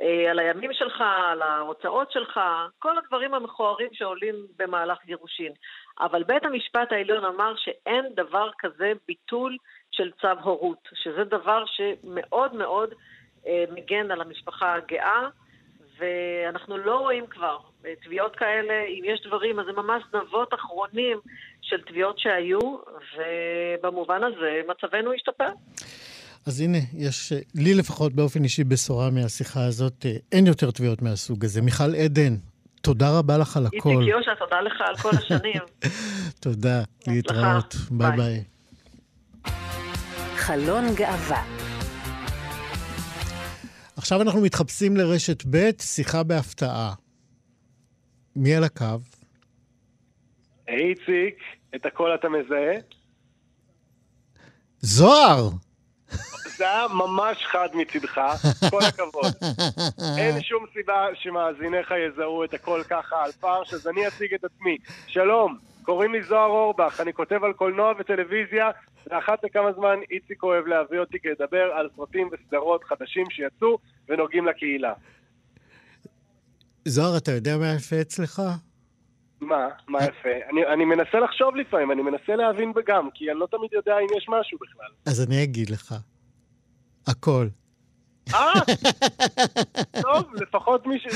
M: אה, על הימים שלך, על ההוצאות שלך, כל הדברים המכוערים שעולים במהלך גירושין. אבל בית המשפט העליון אמר שאין דבר כזה ביטול של צו הורות, שזה דבר שמאוד מאוד אה, מגן על המשפחה הגאה, ואנחנו לא רואים כבר תביעות כאלה, אם יש דברים, אז זה ממש זנבות אחרונים של תביעות שהיו, ובמובן הזה מצבנו השתפר.
C: אז הנה, יש לי לפחות באופן אישי בשורה מהשיחה הזאת, אה, אין יותר תביעות מהסוג הזה. מיכל עדן, תודה רבה לך על הכל.
M: איציק יושע, תודה לך על כל השנים. *laughs*
C: תודה, להתראות. ביי ביי. חלון גאווה. עכשיו אנחנו מתחפשים לרשת ב', שיחה בהפתעה. מי על הקו?
N: איציק, את הכל אתה מזהה?
C: זוהר!
N: זה היה ממש חד מצידך, כל הכבוד. אין שום סיבה שמאזיניך יזהו את הכל ככה על פרש, אז אני אציג את עצמי. שלום, קוראים לי זוהר אורבך, אני כותב על קולנוע וטלוויזיה, ואחת לכמה זמן איציק אוהב להביא אותי כדי לדבר על סרטים וסדרות חדשים שיצאו ונוגעים לקהילה.
C: זוהר, אתה יודע מה יפה אצלך?
N: מה? מה יפה? אני, אני מנסה לחשוב לפעמים, אני מנסה להבין גם, כי אני לא תמיד יודע אם יש משהו בכלל.
C: אז אני אגיד לך. הכל.
N: אה, טוב, לפחות, מיש...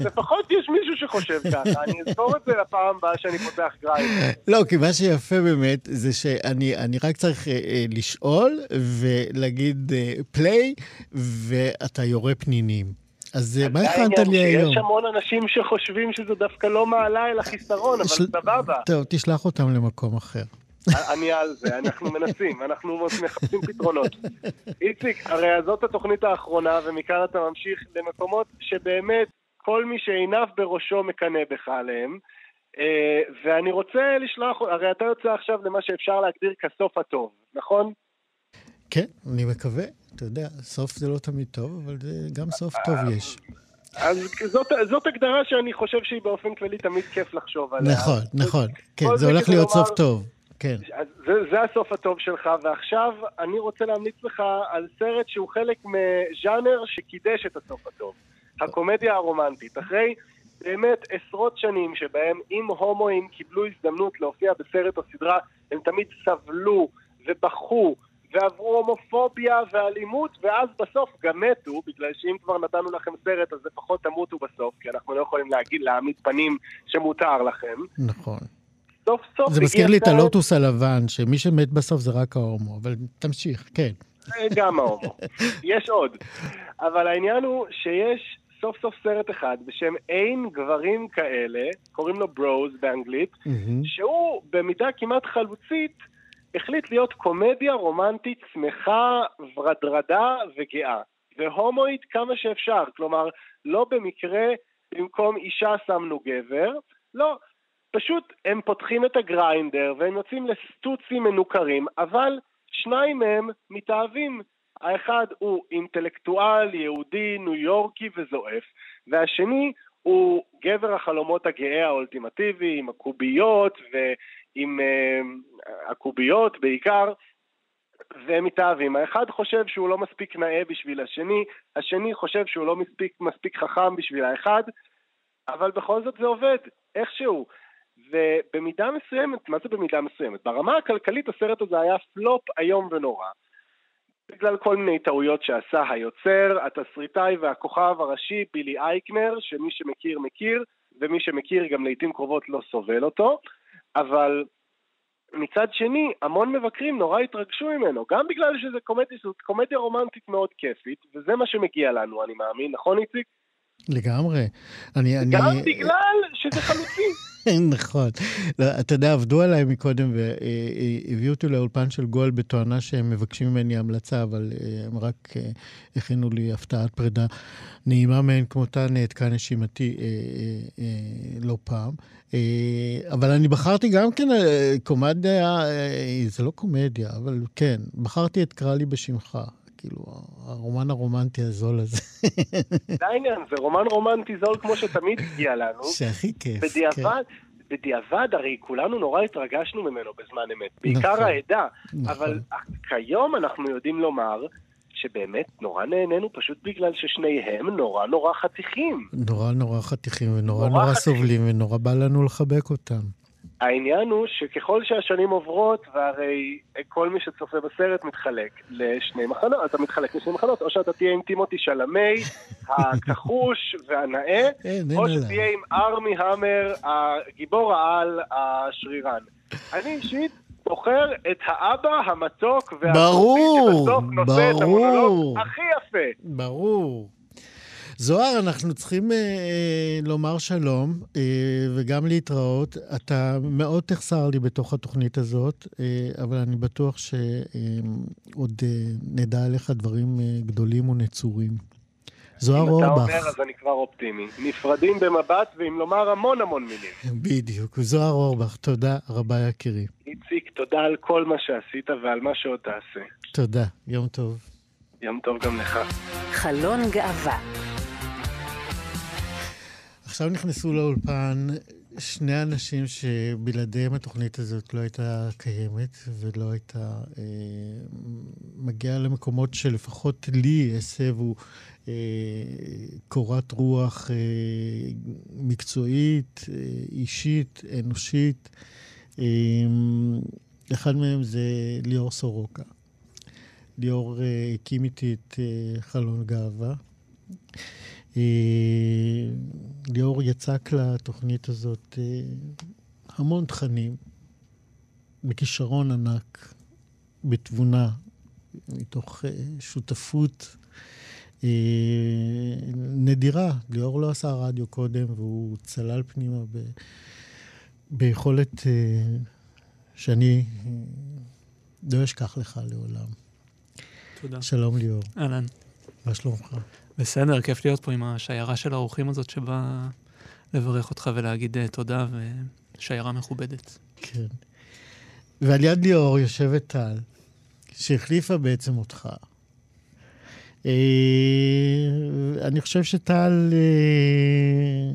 N: לפחות יש מישהו שחושב ככה, אני אזכור את זה לפעם הבאה שאני פותח גרייב.
C: לא, כי מה שיפה באמת זה שאני רק צריך אה, אה, לשאול ולהגיד play, אה, ואתה יורה פנינים. אז מה הכנת לי היום?
N: יש המון אנשים שחושבים שזה דווקא לא מעלה אלא חיסרון, אבל סבבה.
C: טוב, תשלח אותם למקום אחר.
N: אני על זה, אנחנו מנסים, אנחנו מחפשים פתרונות. איציק, הרי זאת התוכנית האחרונה, ומכאן אתה ממשיך למקומות שבאמת כל מי שעיניו בראשו מקנא בך עליהם. אה, ואני רוצה לשלוח, הרי אתה יוצא עכשיו למה שאפשר להגדיר כסוף הטוב, נכון?
C: כן, אני מקווה. אתה יודע, סוף זה לא תמיד טוב, אבל גם סוף טוב יש.
N: אז זאת, זאת הגדרה שאני חושב שהיא באופן כללי תמיד כיף לחשוב עליה.
C: נכון, נכון. כן, זה הולך להיות סוף טוב. כן.
N: זה, זה הסוף הטוב שלך, ועכשיו אני רוצה להמליץ לך על סרט שהוא חלק מז'אנר שקידש את הסוף הטוב. הקומדיה הרומנטית. אחרי באמת עשרות שנים שבהם אם הומואים קיבלו הזדמנות להופיע בסרט או סדרה, הם תמיד סבלו ובכו ועברו הומופוביה ואלימות, ואז בסוף גם מתו, בגלל שאם כבר נתנו לכם סרט, אז לפחות תמותו בסוף, כי אנחנו לא יכולים להגיד, להעמיד פנים שמותר לכם.
C: נכון.
N: סוף סוף
C: זה מזכיר לי את הלוטוס הלבן, שמי שמת בסוף זה רק ההומו, אבל תמשיך, כן.
N: גם ההומו. *laughs* יש עוד. אבל העניין הוא שיש סוף סוף סרט אחד בשם אין גברים כאלה, קוראים לו ברוז באנגלית, mm-hmm. שהוא במידה כמעט חלוצית החליט להיות קומדיה רומנטית שמחה, ורדרדה וגאה. והומואית כמה שאפשר, כלומר, לא במקרה במקום אישה שמנו גבר, לא, פשוט הם פותחים את הגריינדר והם יוצאים לסטוצים מנוכרים, אבל שניים מהם מתאהבים. האחד הוא אינטלקטואל, יהודי, ניו יורקי וזועף, והשני הוא גבר החלומות הגאה האולטימטיבי, עם הקוביות ועם uh, הקוביות בעיקר, והם מתאהבים. האחד חושב שהוא לא מספיק נאה בשביל השני, השני חושב שהוא לא מספיק, מספיק חכם בשביל האחד, אבל בכל זאת זה עובד, איכשהו. ובמידה מסוימת, מה זה במידה מסוימת? ברמה הכלכלית הסרט הזה היה פלופ איום ונורא. בגלל כל מיני טעויות שעשה היוצר, התסריטאי והכוכב הראשי בילי אייקנר, שמי שמכיר מכיר, ומי שמכיר גם לעיתים קרובות לא סובל אותו, אבל מצד שני, המון מבקרים נורא התרגשו ממנו, גם בגלל שזה קומדיה, קומדיה רומנטית מאוד כיפית, וזה מה שמגיע לנו, אני מאמין, נכון איציק?
C: לגמרי. אני,
N: גם
C: אני...
N: בגלל שזה חלוצי. *laughs*
C: נכון. לא, אתה יודע, עבדו עליי מקודם והביאו אותי לאולפן של גול בתואנה שהם מבקשים ממני המלצה, אבל אה, הם רק אה, הכינו לי הפתעת פרידה נעימה מאין כמותה, נעתקה נשימתי אה, אה, אה, לא פעם. אה, אבל אני בחרתי גם כן אה, קומדיה, אה, זה לא קומדיה, אבל כן, בחרתי את קרא לי בשמך. כאילו, הרומן הרומנטי הזול הזה.
N: זה העניין, זה רומן רומנטי זול כמו שתמיד הגיע לנו.
C: שהכי כיף,
N: בדיעבד, כן. בדיעבד, הרי כולנו נורא התרגשנו ממנו בזמן אמת, בעיקר נכון, העדה, נכון. אבל כיום אנחנו יודעים לומר שבאמת נורא נהנינו פשוט בגלל ששניהם נורא נורא חתיכים.
C: נורא נורא חתיכים ונורא נורא, נורא סובלים ונורא בא לנו לחבק אותם.
N: העניין הוא שככל שהשנים עוברות, והרי כל מי שצופה בסרט מתחלק לשני מחנות, אתה מתחלק לשני מחנות, או שאתה תהיה עם טימותי שלמי, *laughs* הכחוש והנאה, או שתהיה עם ארמי המר, הגיבור העל, השרירן. אני אישית בוחר את האבא המתוק והסופי שבסוף נושא את המונולוג הכי יפה.
C: ברור. זוהר, אנחנו צריכים אה, אה, לומר שלום אה, וגם להתראות. אתה מאוד תחסר לי בתוך התוכנית הזאת, אה, אבל אני בטוח שעוד אה, אה, נדע עליך דברים אה, גדולים ונצורים. זוהר אורבך. אם
N: אתה אומר, אז אני כבר אופטימי. נפרדים במבט ועם לומר המון המון מילים. *laughs*
C: בדיוק. זוהר אורבך, תודה רבה יקירי.
N: איציק, תודה על כל מה שעשית ועל מה שעוד תעשה.
C: תודה, יום טוב.
N: יום טוב גם לך.
A: חלון גאווה
C: עכשיו נכנסו לאולפן שני אנשים שבלעדיהם התוכנית הזאת לא הייתה קיימת ולא הייתה אה, מגיעה למקומות שלפחות לי הסבו אה, קורת רוח אה, מקצועית, אה, אישית, אנושית. אה, אחד מהם זה ליאור סורוקה. ליאור אה, הקים איתי את אה, חלון גאווה. אה, ליאור יצק לתוכנית הזאת אה, המון תכנים, בכישרון ענק, בתבונה, מתוך אה, שותפות נדירה. ליאור לא עשה רדיו קודם, והוא צלל פנימה ב... ביכולת שאני לא אשכח לך לעולם.
O: תודה.
C: שלום ליאור.
O: אהלן.
C: מה שלומך?
O: בסדר, כיף להיות פה עם השיירה של האורחים הזאת שבאה לברך אותך ולהגיד uh, תודה, ושיירה מכובדת.
C: כן. ועל יד ליאור יושבת טל, שהחליפה בעצם אותך. Uh, אני חושב שטל,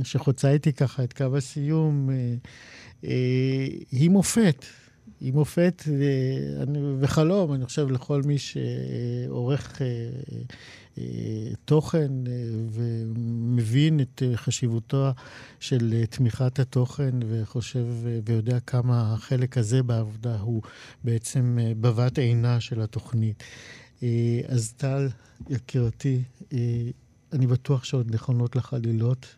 C: uh, שחוצה איתי ככה את קו הסיום, היא מופת. היא מופת וחלום, אני חושב, לכל מי שעורך תוכן ומבין את חשיבותו של תמיכת התוכן וחושב ויודע כמה החלק הזה בעבודה הוא בעצם בבת עינה של התוכנית. אז טל, יקירתי, אני בטוח שעוד נכונות לך לילות.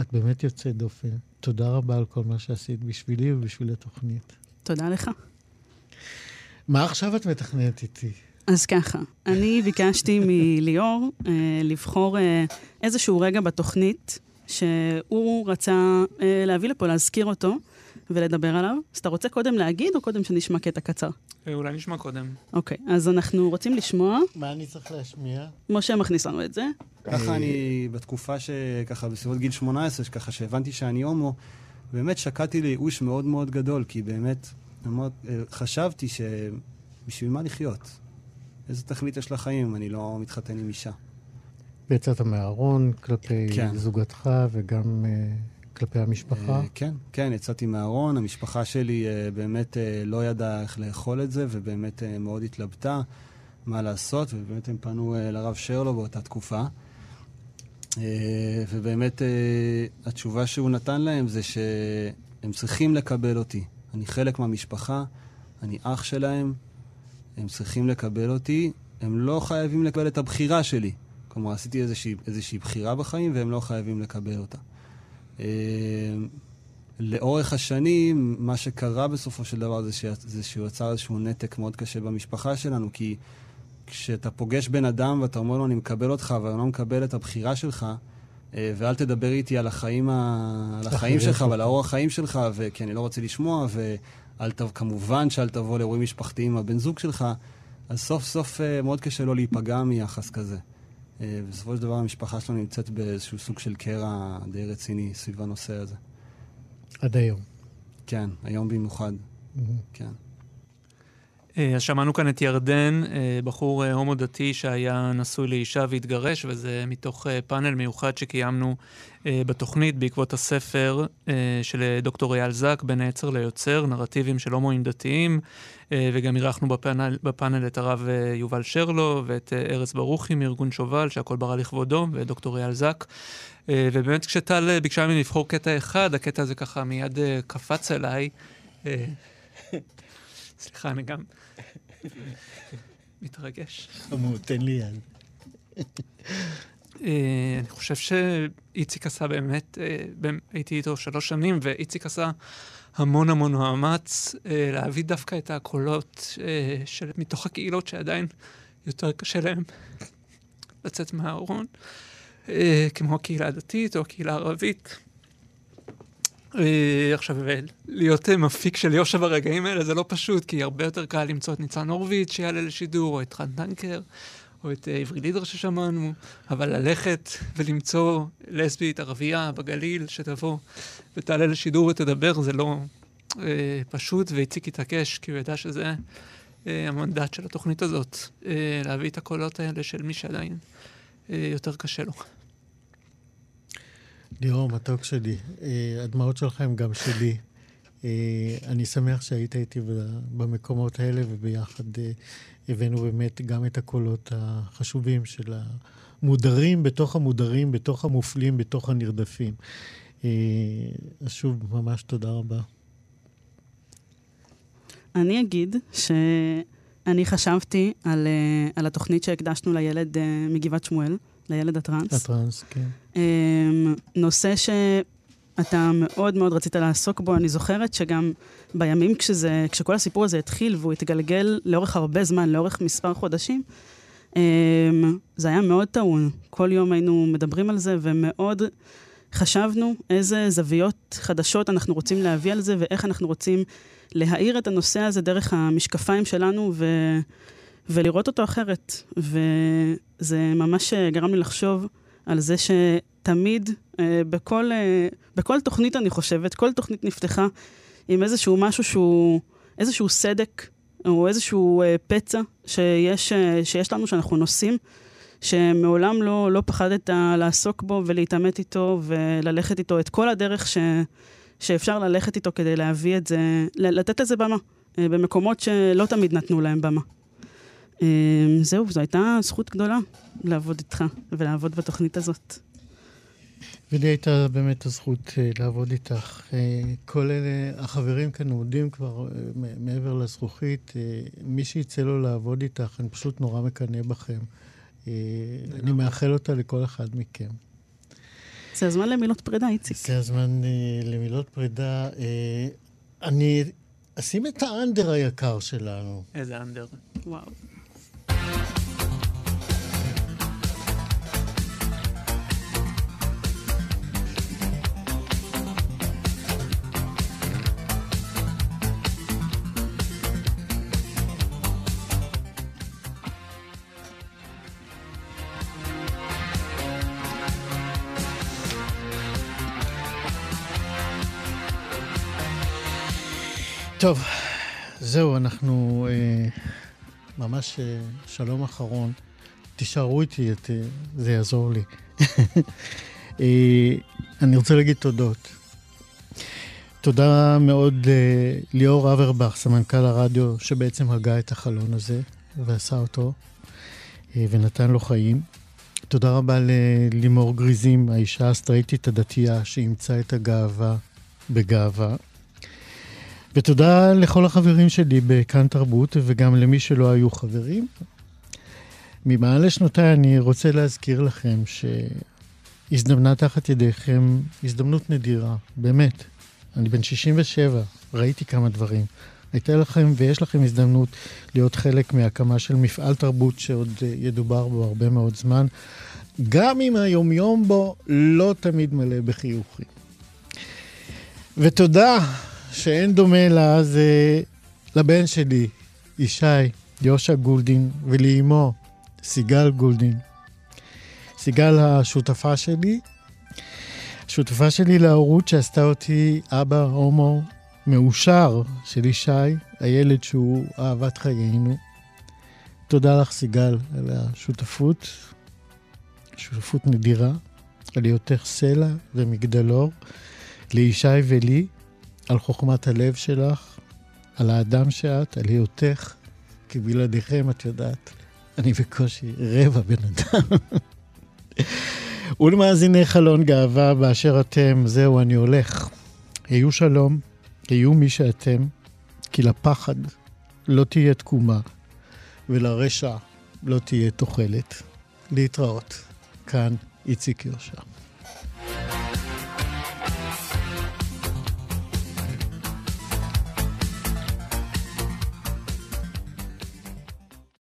C: את באמת יוצאת דופן. תודה רבה על כל מה שעשית בשבילי ובשביל התוכנית.
P: תודה לך.
C: מה עכשיו את מתכננת איתי?
P: אז ככה, אני ביקשתי מליאור אה, לבחור אה, איזשהו רגע בתוכנית שהוא רצה אה, להביא לפה, להזכיר אותו ולדבר עליו. אז אתה רוצה קודם להגיד או קודם שנשמע קטע קצר?
O: אה, אולי נשמע קודם.
P: אוקיי, אז אנחנו רוצים לשמוע.
C: מה אני צריך להשמיע?
P: משה מכניס לנו את זה.
Q: ככה אני, בתקופה שככה בסביבות גיל 18, ככה שהבנתי שאני הומו, באמת שקעתי לייאוש מאוד מאוד גדול, כי באמת אה, חשבתי שבשביל מה לחיות? איזה תכלית יש לחיים אם אני לא מתחתן עם אישה?
C: ויצאת מהארון כלפי כן. זוגתך וגם uh, כלפי המשפחה? Uh,
Q: כן, כן, יצאתי מהארון. המשפחה שלי uh, באמת uh, לא ידעה איך לאכול את זה, ובאמת uh, מאוד התלבטה מה לעשות, ובאמת הם פנו uh, לרב שרלו באותה תקופה. Uh, ובאמת uh, התשובה שהוא נתן להם זה שהם צריכים לקבל אותי. אני חלק מהמשפחה, אני אח שלהם, הם צריכים לקבל אותי, הם לא חייבים לקבל את הבחירה שלי. כלומר, עשיתי איזושהי, איזושהי בחירה בחיים והם לא חייבים לקבל אותה. אה, לאורך השנים, מה שקרה בסופו של דבר זה, ש... זה שהוא יצר איזשהו נתק מאוד קשה במשפחה שלנו, כי כשאתה פוגש בן אדם ואתה אומר לו, אני מקבל אותך, ואני לא מקבל את הבחירה שלך, אה, ואל תדבר איתי על החיים, ה... על החיים שלך ועל האורח החיים שלך. כי אני לא רוצה לשמוע, ואל ת... כמובן שאל תבוא לאירועים משפחתיים עם הבן זוג שלך, אז סוף סוף אה, מאוד קשה לו להיפגע מיחס כזה. אה, בסופו של דבר המשפחה שלנו נמצאת באיזשהו סוג של קרע די רציני סביב הנושא הזה.
C: עד היום.
Q: כן, היום במיוחד. Mm-hmm. כן.
O: אה, אז שמענו כאן את ירדן, אה, בחור אה, הומו דתי שהיה נשוי לאישה והתגרש, וזה מתוך פאנל מיוחד שקיימנו בתוכנית בעקבות הספר של דוקטור אייל זק, בין העצר ליוצר, נרטיבים של הומואים דתיים, וגם אירחנו בפאנל, בפאנל את הרב יובל שרלו ואת ארז ברוכי מארגון שובל, שהכל ברא לכבודו, ודוקטור אייל זק. ובאמת כשטל ביקשה ממני לבחור קטע אחד, הקטע הזה ככה מיד קפץ אליי. סליחה, אני גם מתרגש.
C: חמוד, תן לי יד.
O: אה, אני חושב שאיציק עשה באמת, אה, הייתי איתו שלוש שנים, ואיציק עשה המון המון מאמץ אה, להביא דווקא את הקולות של, מתוך הקהילות שעדיין יותר קשה להם לצאת מהארון, כמו הקהילה הדתית או הקהילה הערבית. אה, עכשיו, להיות אה, מפיק של יושע ברגעים האלה זה לא פשוט, כי הרבה יותר קל למצוא את ניצן הורוביץ שיעלה לשידור, או את חן טנקר, או את אה, עברי לידר ששמענו, אבל ללכת ולמצוא לסבית ערבייה בגליל שתבוא ותעלה לשידור ותדבר, זה לא אה, פשוט, ואיציק התעקש, כי הוא ידע שזה אה, המנדט של התוכנית הזאת, אה, להביא את הקולות האלה של מי שעדיין אה, יותר קשה לו.
C: ליאור, מתוק שלי, אה, הדמעות שלך הן גם שלי. אה, אני שמח שהיית איתי במקומות האלה, וביחד אה, הבאנו באמת גם את הקולות החשובים של המודרים בתוך המודרים, בתוך המופלים, בתוך הנרדפים. אז שוב, ממש תודה רבה.
P: אני אגיד שאני חשבתי על, על התוכנית שהקדשנו לילד מגבעת שמואל, לילד הטראנס.
C: הטראנס, כן.
P: אמ, נושא שאתה מאוד מאוד רצית לעסוק בו, אני זוכרת שגם בימים כשזה, כשכל הסיפור הזה התחיל והוא התגלגל לאורך הרבה זמן, לאורך מספר חודשים, אמ, זה היה מאוד טעון. כל יום היינו מדברים על זה, ומאוד חשבנו איזה זוויות חדשות אנחנו רוצים להביא על זה, ואיך אנחנו רוצים להאיר את הנושא הזה דרך המשקפיים שלנו, ו... ולראות אותו אחרת. וזה ממש גרם לי לחשוב על זה שתמיד, אה, בכל, אה, בכל תוכנית, אני חושבת, כל תוכנית נפתחה עם איזשהו משהו שהוא, איזשהו סדק, או איזשהו אה, פצע שיש, שיש לנו, שאנחנו נושאים, שמעולם לא, לא פחדת לעסוק בו ולהתעמת איתו וללכת איתו את כל הדרך ש, שאפשר ללכת איתו כדי להביא את זה, לתת לזה במה, במקומות שלא תמיד נתנו להם במה. זהו, זו הייתה זכות גדולה לעבוד איתך ולעבוד בתוכנית הזאת.
C: ולי הייתה באמת הזכות uh, לעבוד איתך. Uh, כל אלה, החברים כאן עומדים כבר uh, מעבר לזכוכית. מי שיצא לו לעבוד איתך, אני פשוט נורא מקנא בכם. אני מאחל אותה לכל אחד מכם.
P: זה הזמן למילות פרידה, איציק.
C: זה הזמן למילות פרידה. אני אשים את האנדר היקר שלנו.
O: איזה אנדר?
P: וואו.
C: טוב, זהו, אנחנו אה, ממש אה, שלום אחרון. תישארו איתי, את, אה, זה יעזור לי. *laughs* אה, אני רוצה להגיד תודות. תודה מאוד לליאור אברבך, סמנכ"ל הרדיו, שבעצם הגה את החלון הזה ועשה אותו אה, ונתן לו חיים. תודה רבה ללימור גריזים, האישה הסטרייטית הדתייה, שאימצה את הגאווה בגאווה. ותודה לכל החברים שלי בכאן תרבות, וגם למי שלא היו חברים. ממעל לשנותיי אני רוצה להזכיר לכם שהזדמנה תחת ידיכם הזדמנות נדירה, באמת. אני בן 67, ראיתי כמה דברים. הייתה לכם ויש לכם הזדמנות להיות חלק מהקמה של מפעל תרבות שעוד ידובר בו הרבה מאוד זמן, גם אם היומיום בו לא תמיד מלא בחיוכים. ותודה שאין דומה לה זה לבן שלי, ישי, יושע גולדין, ולאמו, סיגל גולדין. סיגל השותפה שלי, השותפה שלי להורות שעשתה אותי אבא הומו מאושר של ישי, הילד שהוא אהבת חיינו. תודה לך, סיגל, על השותפות, שותפות נדירה, על היותך סלע ומגדלור לישי ולי. על חוכמת הלב שלך, על האדם שאת, על היותך, כי בלעדיכם, את יודעת, אני בקושי רבע בן אדם. ולמאזיני חלון גאווה באשר אתם, זהו, אני הולך. היו שלום, היו מי שאתם, כי לפחד לא תהיה תקומה, ולרשע לא תהיה תוחלת. להתראות. כאן איציק יושע.